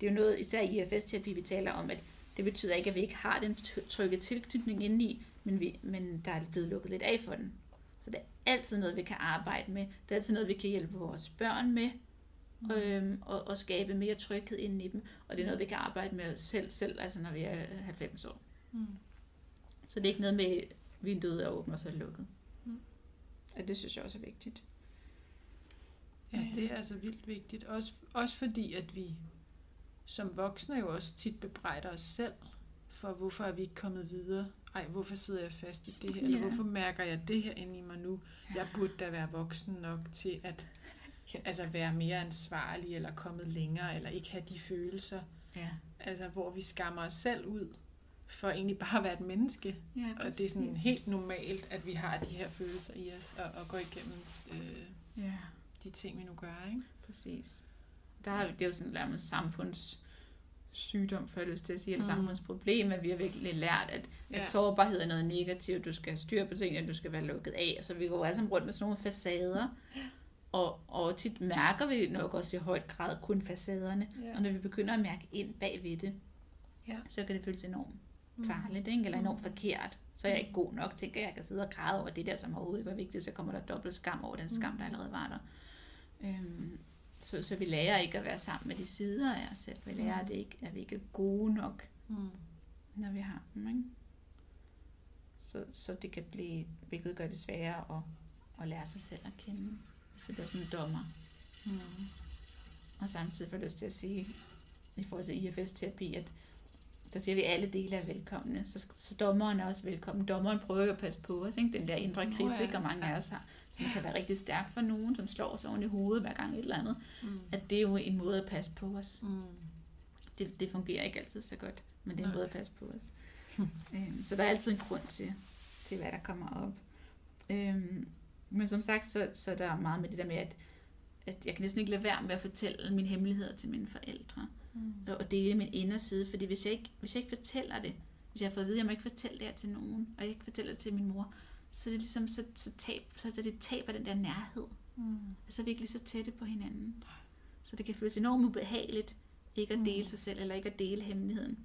Det er jo noget, især i IFS-terapi, vi taler om, at det betyder ikke, at vi ikke har den trygge tilknytning indeni, men, vi, men der er blevet lukket lidt af for den. Så det er altid noget, vi kan arbejde med. Det er altid noget, vi kan hjælpe vores børn med, mm. øhm, og, og skabe mere tryghed inden i dem. Og det er noget, vi kan arbejde med os selv, selv altså når vi er 90 år. Mm. Så det er ikke noget med, at vinduet er åbent og så er lukket. Mm. Og det synes jeg også er vigtigt. Ja, det er altså vildt vigtigt. Også, også fordi, at vi som voksne jo også tit bebrejder os selv for, hvorfor er vi ikke kommet videre. Ej, hvorfor sidder jeg fast i det her? Eller Ja. hvorfor mærker jeg det her inde i mig nu? Jeg burde da være voksen nok til at Ja. altså være mere ansvarlig, eller kommet længere, eller ikke have de følelser. Ja, Altså, hvor vi skammer os selv ud for egentlig bare at være et menneske. ja Og det er sådan helt normalt, at vi har de her følelser i os, og, og går igennem øh, Ja, de ting, vi nu gør, ikke? præcis. Der er, det er jo sådan nærmest samfunds sygdom, for jeg lyst til at sige, eller Mm. samfundsproblem, at vi har virkelig lært, at, at Ja. sårbarhed er noget negativt, du skal have styr på tingene, du skal være lukket af, så vi går alle sammen rundt med sådan nogle facader, og, og og tit mærker vi nok også i højt grad kun facaderne. Ja. Og når vi begynder at mærke ind bag ved det, Ja. så kan det føles enormt Mm. farligt, ikke? eller enormt Mm. forkert. Så er jeg ikke god nok, tænker jeg, jeg kan sidde og græde over det der, som overhovedet ikke var vigtigt, så kommer der dobbelt skam over den skam, der Mm. allerede var der. Øhm, så, så vi lærer ikke at være sammen med de sider af os selv. Vi lærer, at, det ikke, at vi ikke er gode nok, Mm. når vi har dem. Ikke? Så, så det kan blive, hvilket gør det sværere at, at lære sig selv at kende, hvis det bliver sådan en dommer. Mm. Og samtidig får jeg lyst til at sige, i forhold til IFS-terapi, at der siger vi, at alle dele er velkomne. Så, så dommeren er også velkommen. Dommeren prøver jo at passe på os, ikke? den der indre kritik, ja. og mange af os har, som kan være rigtig stærk for nogen, som slår os oven i hovedet hver gang et eller andet. Mm. At det er jo en måde at passe på os. Mm. Det, det fungerer ikke altid så godt, men det er en Nej. måde at passe på os. øhm, så der er altid en grund til, til hvad der kommer op. Øhm, men som sagt, så, så der er meget med det der med, at, at jeg kan næsten ikke lade være med at fortælle mine hemmeligheder til mine forældre Mm. og dele min inderside, fordi hvis jeg, ikke, hvis jeg ikke fortæller det, hvis jeg har fået at vide, at jeg må ikke fortælle det her til nogen, og jeg ikke fortæller det til min mor, så er det ligesom, så, så, tab, så er det tab af den der nærhed. Mm. Så er vi ikke lige så tætte på hinanden. Så det kan føles enormt ubehageligt, ikke at dele Mm. sig selv, eller ikke at dele hemmeligheden.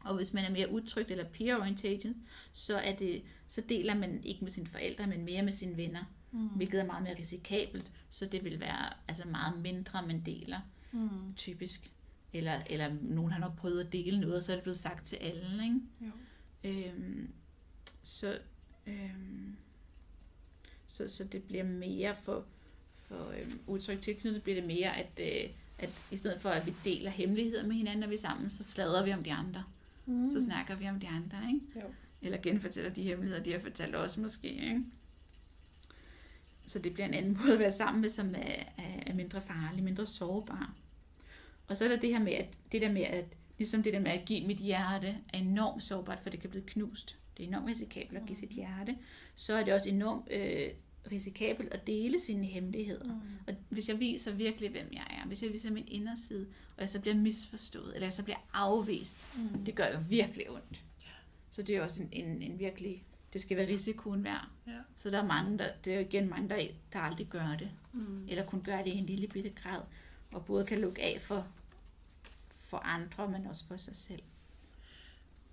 Og hvis man er mere utrygt eller peer-orientated, så, er det, så deler man ikke med sine forældre, men mere med sine venner, Mm. hvilket er meget mere risikabelt, så det vil være altså meget mindre, man deler Mm. typisk. Eller, eller nogen har nok prøvet at dele noget, og så er det blevet sagt til alle. Ikke? Jo. Øhm, så, øhm, så, så det bliver mere for, for øhm, udtryk tilknyttet, bliver det mere, at, øh, at i stedet for, at vi deler hemmeligheder med hinanden, når vi er sammen, så sladrer vi om de andre. Mm. Så snakker vi om de andre, ikke? Jo. Eller genfortæller de hemmeligheder, de har fortalt os måske, ikke? Så det bliver en anden måde at være sammen med, som er, er, er mindre farlig, mindre sårbar. Og så er der det her med, at det der med, at ligesom det der med at give mit hjerte, er enormt sårbart, for det kan blive knust. Det er enormt risikabelt at give sit hjerte. Så er det også enormt øh, risikabelt at dele sine hemmeligheder. Mm. Og hvis jeg viser virkelig, hvem jeg er, hvis jeg viser min inderside, og jeg så bliver misforstået, eller jeg så bliver afvist, Mm. det gør jo virkelig ondt. Så det er også en, en, en virkelig, det skal være risikoen værd. Ja. Så der er mange, der, det er jo igen mange, der, der aldrig gør det, Mm. eller kun gør det i en lille bitte grad, og både kan lukke af for, for andre, men også for sig selv.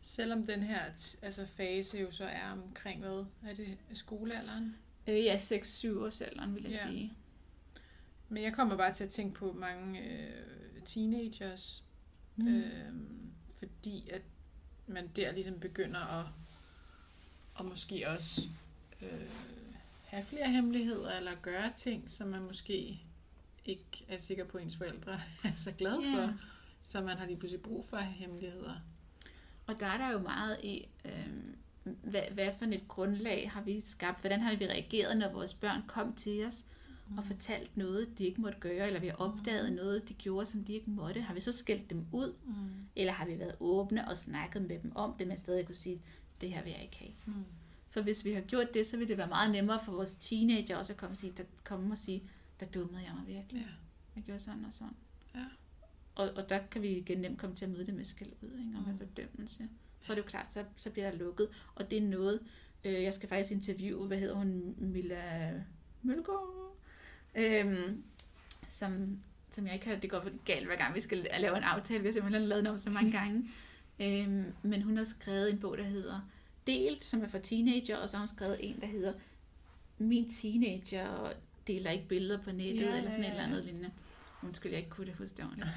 Selvom den her altså fase jo så er omkring, hvad er det, skolealderen? Øh, ja, 6-7 års alderen, vil jeg Ja. sige. Men jeg kommer bare til at tænke på mange øh, teenagers, mm. øh, fordi at man der ligesom begynder at, og måske også øh, have flere hemmeligheder, eller gøre ting, som man måske ikke er sikker på, at ens forældre er så glade Ja. for. Så man har lige pludselig brug for hemmeligheder. Og der er der jo meget i, øh, hvad, hvad for et grundlag har vi skabt? Hvordan har vi reageret, når vores børn kom til os mm. og fortalt noget, de ikke måtte gøre, eller vi har opdaget mm. noget, de gjorde, som de ikke måtte? Har vi så skældt dem ud? Mm. Eller har vi været åbne og snakket med dem om det, men stadig kunne sige, det her vil jeg ikke have? Mm. For hvis vi har gjort det, så vil det være meget nemmere for vores teenager også at komme og sige, der, komme og sige der dummede jeg mig virkelig. Ja. Jeg gjorde sådan og sådan. Ja. Og, og der kan vi igen nemt komme til at møde det med skæld ud, ikke? og med Mm. fordømmelse. Så er det jo klart, så, så bliver der lukket. Og det er noget, øh, jeg skal faktisk interviewe, hvad hedder hun, Milla Mølgaard, øhm, som, som jeg ikke har, det går galt hver gang, vi skal lave en aftale. Vi har simpelthen lavet den om så mange gange. øhm, men hun har skrevet en bog, der hedder Delt, som er for teenager, og så har hun skrevet en, der hedder Min teenager deler ikke billeder på nettet, Ja, eller sådan ja, et eller andet lignende. Undskyld, jeg ikke kunne det huske det ordentligt.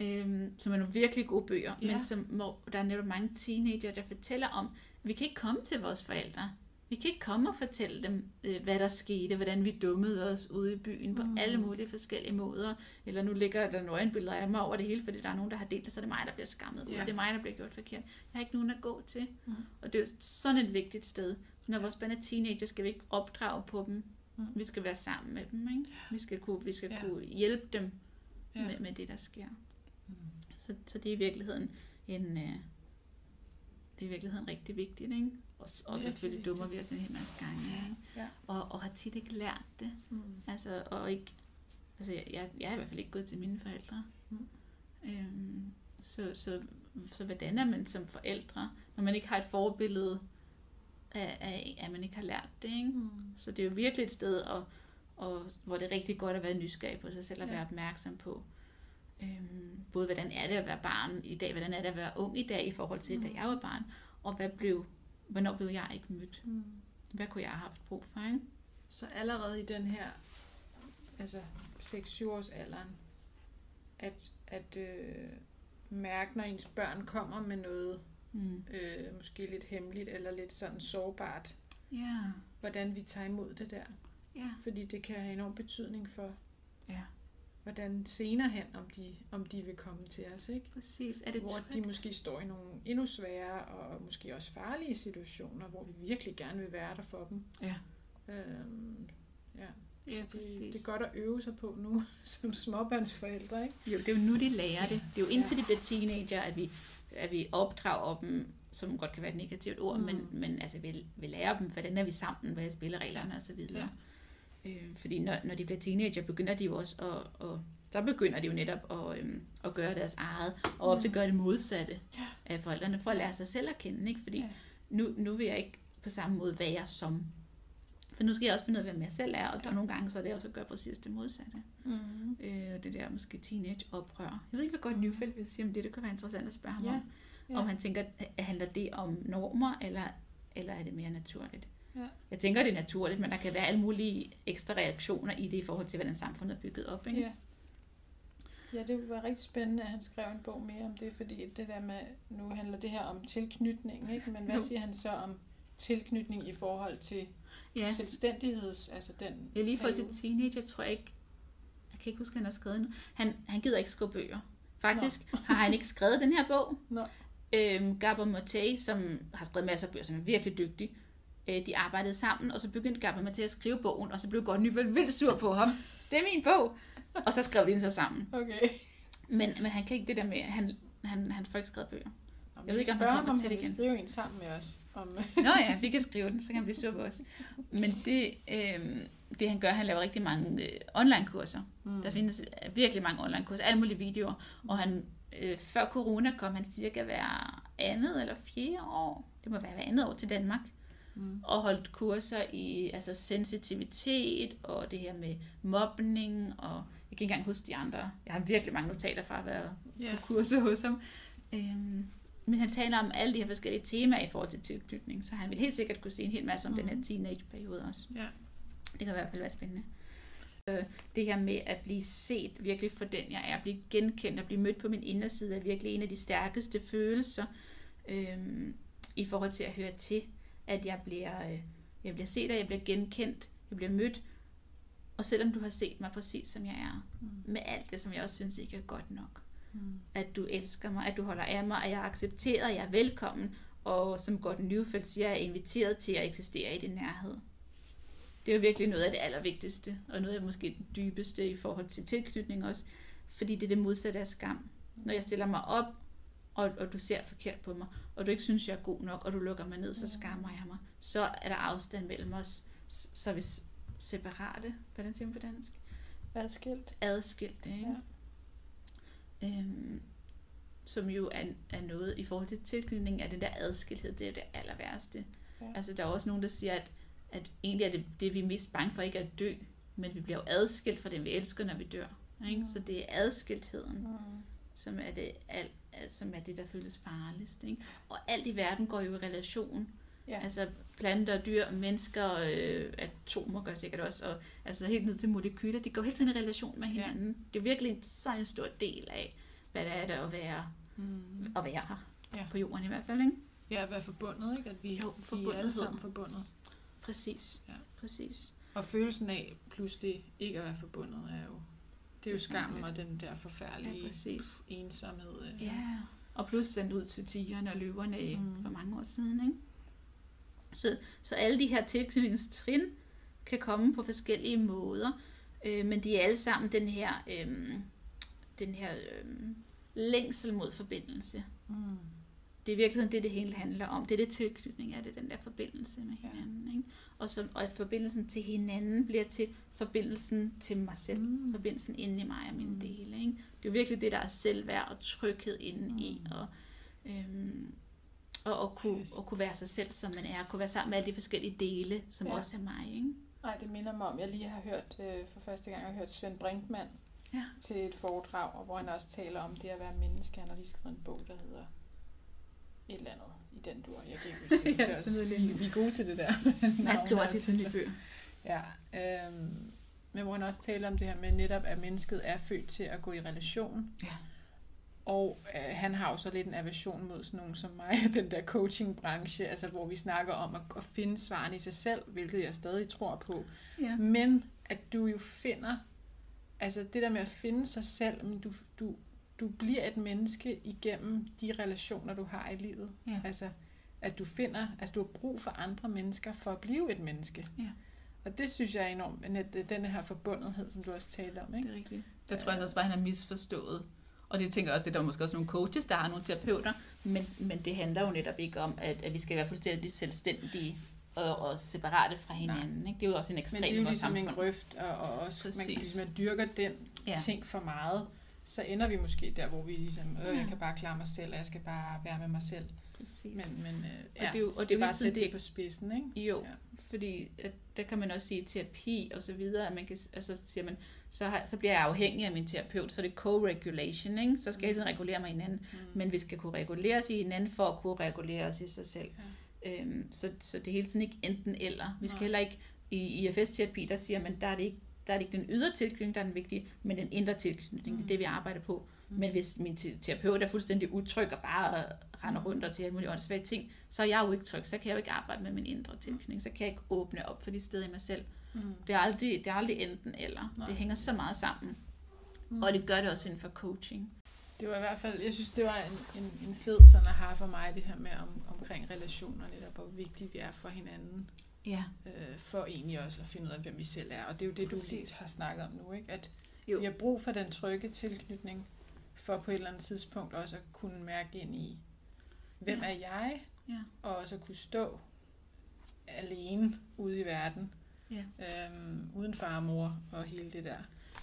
øhm, som er nogle virkelig gode bøger, Ja. men som, hvor der er netop mange teenager, der fortæller om, at vi kan ikke komme til vores forældre. Vi kan ikke komme og fortælle dem, øh, hvad der skete, hvordan vi dummede os ude i byen på Mm. alle mulige forskellige måder. Eller nu ligger der nøgenbilleder af mig over det hele, fordi der er nogen, der har delt det, så er det mig, der bliver skammet ud, Ja. og det er mig, der bliver gjort forkert. Jeg har ikke nogen at gå til. Mm. Og det er jo sådan et vigtigt sted. Når vores børn er teenager, skal vi ikke opdrage på dem. Mm. Vi skal være sammen med dem. Ikke? Vi skal kunne, vi skal Ja. kunne hjælpe dem Ja. med, med det, der sker. Mm. Så, så det er i virkeligheden en... Øh, det er i virkeligheden rigtig vigtigt, ikke? Og, og selvfølgelig dummer vi os en hel masse gange, ikke? Ja. Og, og har tit ikke lært det. Mm. Altså, og ikke... Altså, jeg, jeg, jeg er i hvert fald ikke gået til mine forældre. Mm. Øhm, så, så, så hvordan er man som forældre, når man ikke har et forbillede af, af at man ikke har lært det, ikke? Mm. Så det er jo virkelig et sted at, og hvor det er rigtig godt at være nysgerrig på sig selv og Ja. være opmærksom på, øhm, både hvordan er det at være barn i dag, hvordan er det at være ung i dag i forhold til, da Mm. jeg var barn, og hvad blev, hvornår blev jeg ikke mødt? Mm. Hvad kunne jeg have haft brug for? Ikke? Så allerede i den her altså 6-7 års alderen, at, at øh, mærke, når ens børn kommer med noget Mm. øh, måske lidt hemmeligt eller lidt sådan sårbart, Ja, hvordan vi tager imod det der. Ja, Fordi det kan have enorm betydning for, ja, hvordan senere hen, om de, om de vil komme til os. Ikke? præcis. Er det hvor trygt? de måske står i nogle endnu svære og måske også farlige situationer, hvor vi virkelig gerne vil være der for dem. Ja. Øhm, ja. Ja, Så præcis. det, det er godt at øve sig på nu, som småbørnsforældre, ikke? Jo, det er jo nu, de lærer det. Det er jo indtil Ja. de bliver teenager, at vi, at vi opdrager dem, som godt kan være et negativt ord. Mm. men, men altså, vi, vi lærer dem, hvordan er vi sammen, hvad er spillereglerne osv. Ja. Øh, fordi når, når de bliver teenager, begynder de jo også at, at der begynder de jo netop at, øhm, at gøre deres eget, og ofte Mm. gøre det modsatte Ja. af forældrene, for at lære sig selv at kende, ikke? Fordi Ja. nu, nu vil jeg ikke på samme måde være som. For nu skal jeg også finde ud af, hvem jeg selv er, og der Ja. nogle gange så er det også at gøre præcis det modsatte. Mm. Øh, det der måske teenage-oprør. Jeg ved ikke, hvad godt Newfeldt vil sige om det. Det kunne være interessant at spørge ham Ja. om. Ja. Om han tænker, handler det om normer, eller, eller er det mere naturligt? Ja. Jeg tænker, det er naturligt, men der kan være alle mulige ekstra reaktioner i det i forhold til, hvordan samfundet er bygget op. Ikke? Ja. Ja, det var rigtig spændende, at han skrev en bog mere om det, fordi det der med, nu handler det her om tilknytning, ikke? men hvad siger han så om tilknytning i forhold til ja. selvstændigheds, altså den Jeg lige i forhold til teenager, tror jeg ikke, jeg kan ikke huske, at han har skrevet nu. Han, han gider ikke skrive bøger. Faktisk har han ikke skrevet den her bog. Nå. Øhm, Gabor Maté, som har skrevet masser af bøger, som er virkelig dygtig, øh, de arbejdede sammen, og så begyndte Gabor Maté at skrive bogen, og så blev Gordon Nyfeldt vildt sur på ham. Det er min bog! Og så skrev de den så sammen. Okay. Men, men han kan ikke det der med, han, han, han får ikke skrevet bøger. Nå, Jeg ved ikke, om han kommer ham, til om det igen. skrive en sammen med os. Om, Nå ja, vi kan skrive den, så kan han blive sur på os. Men det, øh, det han gør, han laver rigtig mange øh, online-kurser. mm. Der findes øh, virkelig mange online-kurser, alle mulige videoer. Og han, øh, før corona kom han cirka hver andet eller fjerde år, det må være hver andet år til Danmark, Mm. og holdt kurser i altså sensitivitet og det her med mobning, og jeg kan ikke engang huske de andre. Jeg har virkelig mange notater fra at være Ja. på kurser hos ham. Øhm, men han taler om alle de her forskellige temaer i forhold til tilknytning, så han vil helt sikkert kunne se en hel masse om mm. den her Mhm. teenage-periode også. Ja. Det kan i hvert fald være spændende. Øh, Det her med at blive set virkelig for den, jeg er, at blive genkendt og blive mødt på min inderside, er virkelig en af de stærkeste følelser øhm, i forhold til at høre til, at jeg bliver, øh, jeg bliver set, og jeg bliver genkendt, jeg bliver mødt, og selvom du har set mig præcis som jeg er, Mm. med alt det, som jeg også synes ikke er godt nok, Mm. at du elsker mig, at du holder af mig, at jeg er accepteret, jeg er velkommen, og som Gordon Newfeldt siger, jeg er inviteret til at eksistere i din nærhed. Det er jo virkelig noget af det allervigtigste, og noget af måske det dybeste i forhold til tilknytning også, fordi det er det modsatte af skam. Når jeg stiller mig op, og, og du ser forkert på mig, og du ikke synes, jeg er god nok, og du lukker mig ned, så skammer jeg mig. Så er der afstand mellem os, så er vi separate, hvordan siger man på dansk? Adskilt. Adskilte, ikke? Ja. øhm, som jo er, er noget i forhold til tilknytning af den der adskilthed, det er jo det aller værste. Ja. Altså der er også nogen, der siger, at, at egentlig er det, det, vi er mest bange for, ikke at dø, men vi bliver jo adskilt fra dem, vi elsker, når vi dør. Ikke? Mm. Så det er adskiltheden, Mm. Som er det, al, som er det, der føles farligst. Ikke? Og alt i verden går jo i relation. Ja. Altså planter, dyr, mennesker, øh, atomer gør sikkert også, og altså helt ned til molekyler, de går hele tiden i relation med hinanden. Ja. Det er virkelig så en stor del af, hvad det er der at være, Mm. at være her. Ja. På jorden i hvert fald, ikke? Ja, at være forbundet, ikke? At vi, Jo, vi er alle sammen forbundet. Præcis. Ja. Præcis. Og følelsen af pludselig ikke at være forbundet er jo, det er jo skammen og den der Ja, forfærdelige præcis. ensomhed. øh. Ja. Og plus sendt ud til tigerne og løverne Mm. mm. for mange år siden, ikke? Så, så alle de her tilknytningstrin kan komme på forskellige måder, øh, men de er alle sammen den her, øh, den her øh, længsel mod forbindelse. Mm. Det er i virkeligheden det, det hele handler om. Det er det tilknytning af det, den der forbindelse med Ja. hinanden. Ikke? Og, så, og at forbindelsen til hinanden bliver til forbindelsen til mig selv. Mm. Forbindelsen inde i mig og mine Mm. dele. Ikke? Det er jo virkelig det, der er selvværd og tryghed inde mm. i. Og, øhm, og, og, kunne, Yes. og kunne være sig selv, som man er. Kunne være sammen med alle de forskellige dele, som Ja. ja. også er mig. Ikke? Nej, det minder mig om, jeg lige har hørt, øh, for første gang har hørt Svend Brinkmann Ja. til et foredrag, og hvor han også taler om det at være menneske. Han har lige skrevet en bog, der hedder et eller andet i den dur. Jeg kan ikke huske det. Ja, det er også, vi, er gode til det der. Man skriver også i sine nye bøger. Ja, øhm, men hvor han også taler om det her med netop, at mennesket er født til at gå i relation. Ja. Og øh, han har jo så lidt en aversion mod sådan nogen som mig, den der coachingbranche, altså hvor vi snakker om at, at finde svarene i sig selv, hvilket jeg stadig tror på. Ja. Men at du jo finder, altså det der med at finde sig selv, men du, du, du bliver et menneske igennem de relationer, du har i livet. Ja. Altså at du finder, altså du har brug for andre mennesker for at blive et menneske. Ja. Og det synes jeg er enormt, at den her forbundethed, som du også talte om, ikke? Det er rigtigt. Der tror jeg også bare, at han har misforstået. Og det tænker jeg også, det er der måske også nogle coaches, der har nogle terapeuter, men, men det handler jo netop ikke om, at, at vi skal være fuldstændig selvstændige og, og separate fra hinanden. Ikke? Det er jo også en ekstrem Men det er jo ligesom en grøft, og, og også, man kan, Præcis. hvis man dyrker den ja. ting for meget, så ender vi måske der, hvor vi ligesom, øh, jeg kan bare klare mig selv, og jeg skal bare være med mig selv. Præcis. Men, men øh, Og ja, det er jo- og det er bare at sætte det på spidsen, ikke? Jo, Ja. fordi at der kan man også sige terapi og så videre, at man kan, altså siger man, så, har, så bliver jeg afhængig af min terapeut, så er det co-regulation, ikke? så skal jeg hele tiden regulere mig hinanden, Mm. men vi skal kunne regulere os i hinanden for at kunne regulere os i sig selv. Ja. Øhm, så, så det er hele tiden ikke enten eller. Vi skal Nej. heller ikke, i IFS-terapi, der siger man, der er det ikke der er det ikke den ydre tilknytning, der er den vigtige, men den indre tilknytning, det er det, vi arbejder på. Mm. Men hvis min te- terapeut er fuldstændig utryg og bare render rundt og siger alle mulige åndssvage ting, så er jeg jo ikke tryg, så kan jeg jo ikke arbejde med min indre tilknytning, så kan jeg ikke åbne op for de steder i mig selv. Mm. Det er aldrig, det er aldrig enten eller. Nej. Det hænger så meget sammen. Mm. Og det gør det også inden for coaching. Det var i hvert fald, jeg synes, det var en, en, en fed sådan at have for mig, det her med om, omkring relationer, netop hvor vigtige vi er for hinanden, Ja. øh, for egentlig også at finde ud af, hvem vi selv er. Og det er jo det, du lige Præcis. har snakket om nu, ikke? At Jo. vi har brug for den trygge tilknytning, for på et eller andet tidspunkt også at kunne mærke ind i, hvem Ja. er jeg, Ja. og også at kunne stå alene ude i verden, Ja. øhm, uden far og mor og hele det der.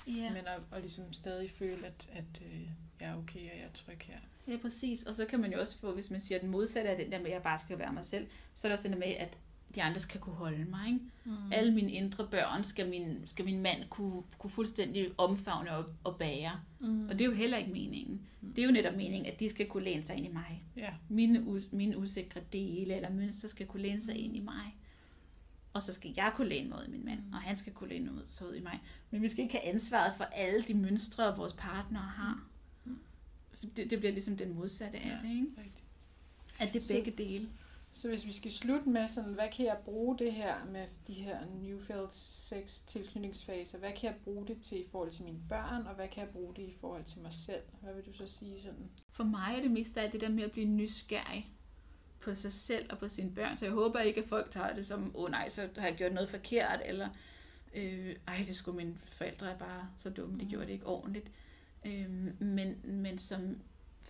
Ja. Men at, at ligesom stadig føle, at, at øh, jeg er okay, og jeg er tryg her. ja, præcis. Og så kan man jo også få, hvis man siger, at den modsatte er den der med, at jeg bare skal være mig selv, så er der også den der med, at de andre skal kunne holde mig. Ikke? Mm. Alle mine indre børn skal min, skal min mand kunne, kunne fuldstændig omfavne og, og bære. Mm. Og det er jo heller ikke meningen. Mm. Det er jo netop meningen, at de skal kunne læne sig ind i mig. Ja. Mine, us, mine usikre dele eller mønstre skal kunne læne sig ind i mig. Og så skal jeg kunne læne mig ud i min mand, Mm. og han skal kunne læne ud, sig ud i mig. Men vi skal ikke have ansvaret for alle de mønstre, vores partnere har. Mm. For Det, det bliver ligesom den modsatte af Ja. det, ikke? Rigtigt. At det er Så- begge dele. Så hvis vi skal slutte med sådan, hvad kan jeg bruge det her med de her Newfields seks tilknytningsfaser, hvad kan jeg bruge det til i forhold til mine børn, og hvad kan jeg bruge det i forhold til mig selv? Hvad vil du så sige sådan? For mig er det mest af alt det der med at blive nysgerrig på sig selv og på sine børn. Så jeg håber ikke, at folk tager det som, åh oh, nej, så har jeg gjort noget forkert, eller øh, ej, det skulle mine forældre er bare så dumme, de Mhm. gjorde det ikke ordentligt. Øh, men, men som,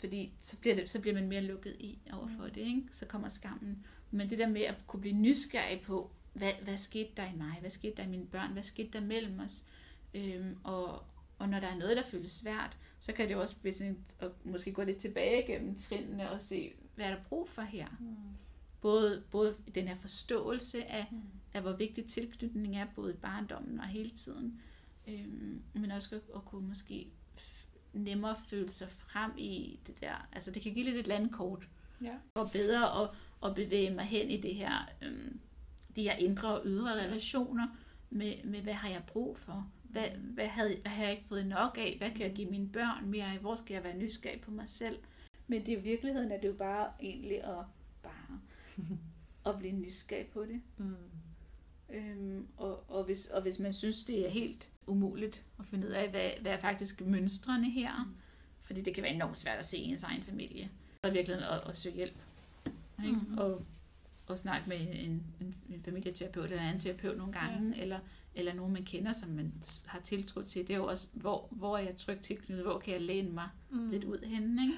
fordi så bliver, det, så bliver man mere lukket i overfor det, ikke? så kommer skammen. Men det der med at kunne blive nysgerrig på, hvad, hvad skete der i mig, hvad skete der i mine børn, hvad skete der mellem os, øhm, og, og når der er noget, der føles svært, så kan det også blive sådan, at måske gå lidt tilbage gennem trinene og se, hvad er der brug for her. Mm. Både, både den her forståelse af, Mm. af, hvor vigtig tilknytning er, både i barndommen og hele tiden, øhm, men også at, at kunne måske nemmere føle sig frem i det der. Altså det kan give lidt et landkort, Ja. og bedre at, at bevæge mig hen i det her, øhm, de her indre og ydre relationer, med, med hvad har jeg brug for? Hvad, hvad, havde, hvad har jeg ikke fået nok af? Hvad kan jeg give mine børn mere af? Hvor skal jeg være nysgerrig på mig selv? Men det i virkeligheden, er det jo bare egentlig at bare at blive nysgerrig på det. Mm. Øhm, og, og, hvis, og hvis man synes, det er helt umuligt at finde ud af, hvad, hvad er faktisk mønstrene her, Mm. fordi det kan være enormt svært at se i ens egen familie, så er virkelig at, at søge hjælp. Ikke? Mhm. Og, og snakke med en, en, en familieterapeut eller en anden terapeut nogle gange, ja. eller, eller nogen, man kender, som man har tiltro til. Det er jo også, hvor, hvor er jeg trygt tilknyttet, hvor kan jeg læne mig Mm. lidt ud henne, ikke?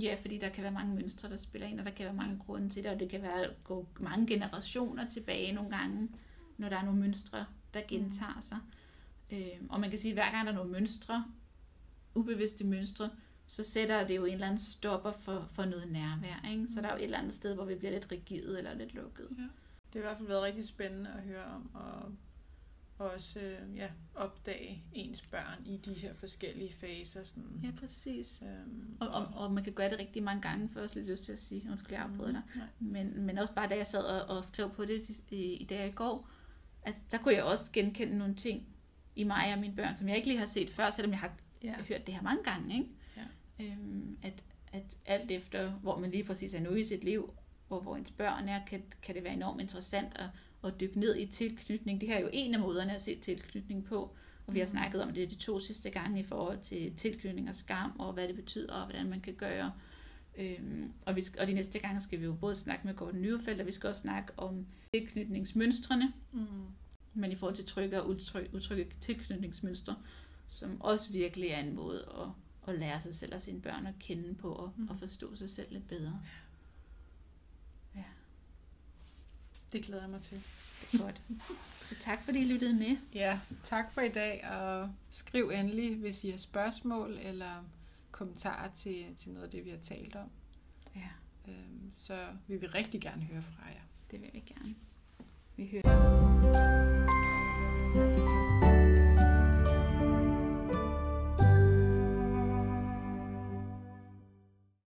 Ja, fordi der kan være mange mønstre, der spiller ind, og der kan være mange grunde til det, og det kan være gå mange generationer tilbage nogle gange, når der er nogle mønstre, der gentager sig. Øh, og man kan sige, at hver gang der er nogle mønstre, ubevidste mønstre, så sætter det jo en eller anden stopper for, for noget nærvær. Ikke? Så der er jo et eller andet sted, hvor vi bliver lidt rigide eller lidt lukket. Ja. Det har i hvert fald været rigtig spændende at høre om, og også øh, ja, opdage ens børn i de her forskellige faser. Sådan. Ja, præcis. Øhm, Og, og, og man kan gøre det rigtig mange gange, for også lidt lyst til at sige, undskyld, jeg afbryder dig. Nej. Men, men også bare da jeg sad og, og skrev på det i, i dag og i går, at der kunne jeg også genkende nogle ting i mig og mine børn, som jeg ikke lige har set før, selvom jeg har Ja. hørt det her mange gange. Ikke? Ja. Øhm, at, at alt efter, hvor man lige præcis er nu i sit liv, og hvor ens børn er, kan, kan det være enormt interessant at, at dykke ned i tilknytning. Det her er jo en af måderne at se tilknytning på, og vi har Mhm. snakket om det de to sidste gange i forhold til tilknytning og skam, og hvad det betyder, og hvordan man kan gøre. Øhm, og, vi skal, og de næste gange skal vi jo både snakke med Gordon Neufeldt, og vi skal også snakke om tilknytningsmønstrene, Mm. men i forhold til trygge og utrygge, utrygge tilknytningsmønstre, som også virkelig er en måde at, at lære sig selv og sine børn at kende på og, Mhm. og forstå sig selv lidt bedre. Ja, Det glæder jeg mig til. det er godt. Så tak fordi I lyttede med. Ja, tak for i dag, og skriv endelig, hvis I har spørgsmål eller kommentarer til, til noget af det, vi har talt om. Ja, Øhm, Så vi vil rigtig gerne høre fra jer. det vil vi gerne. Vi hører.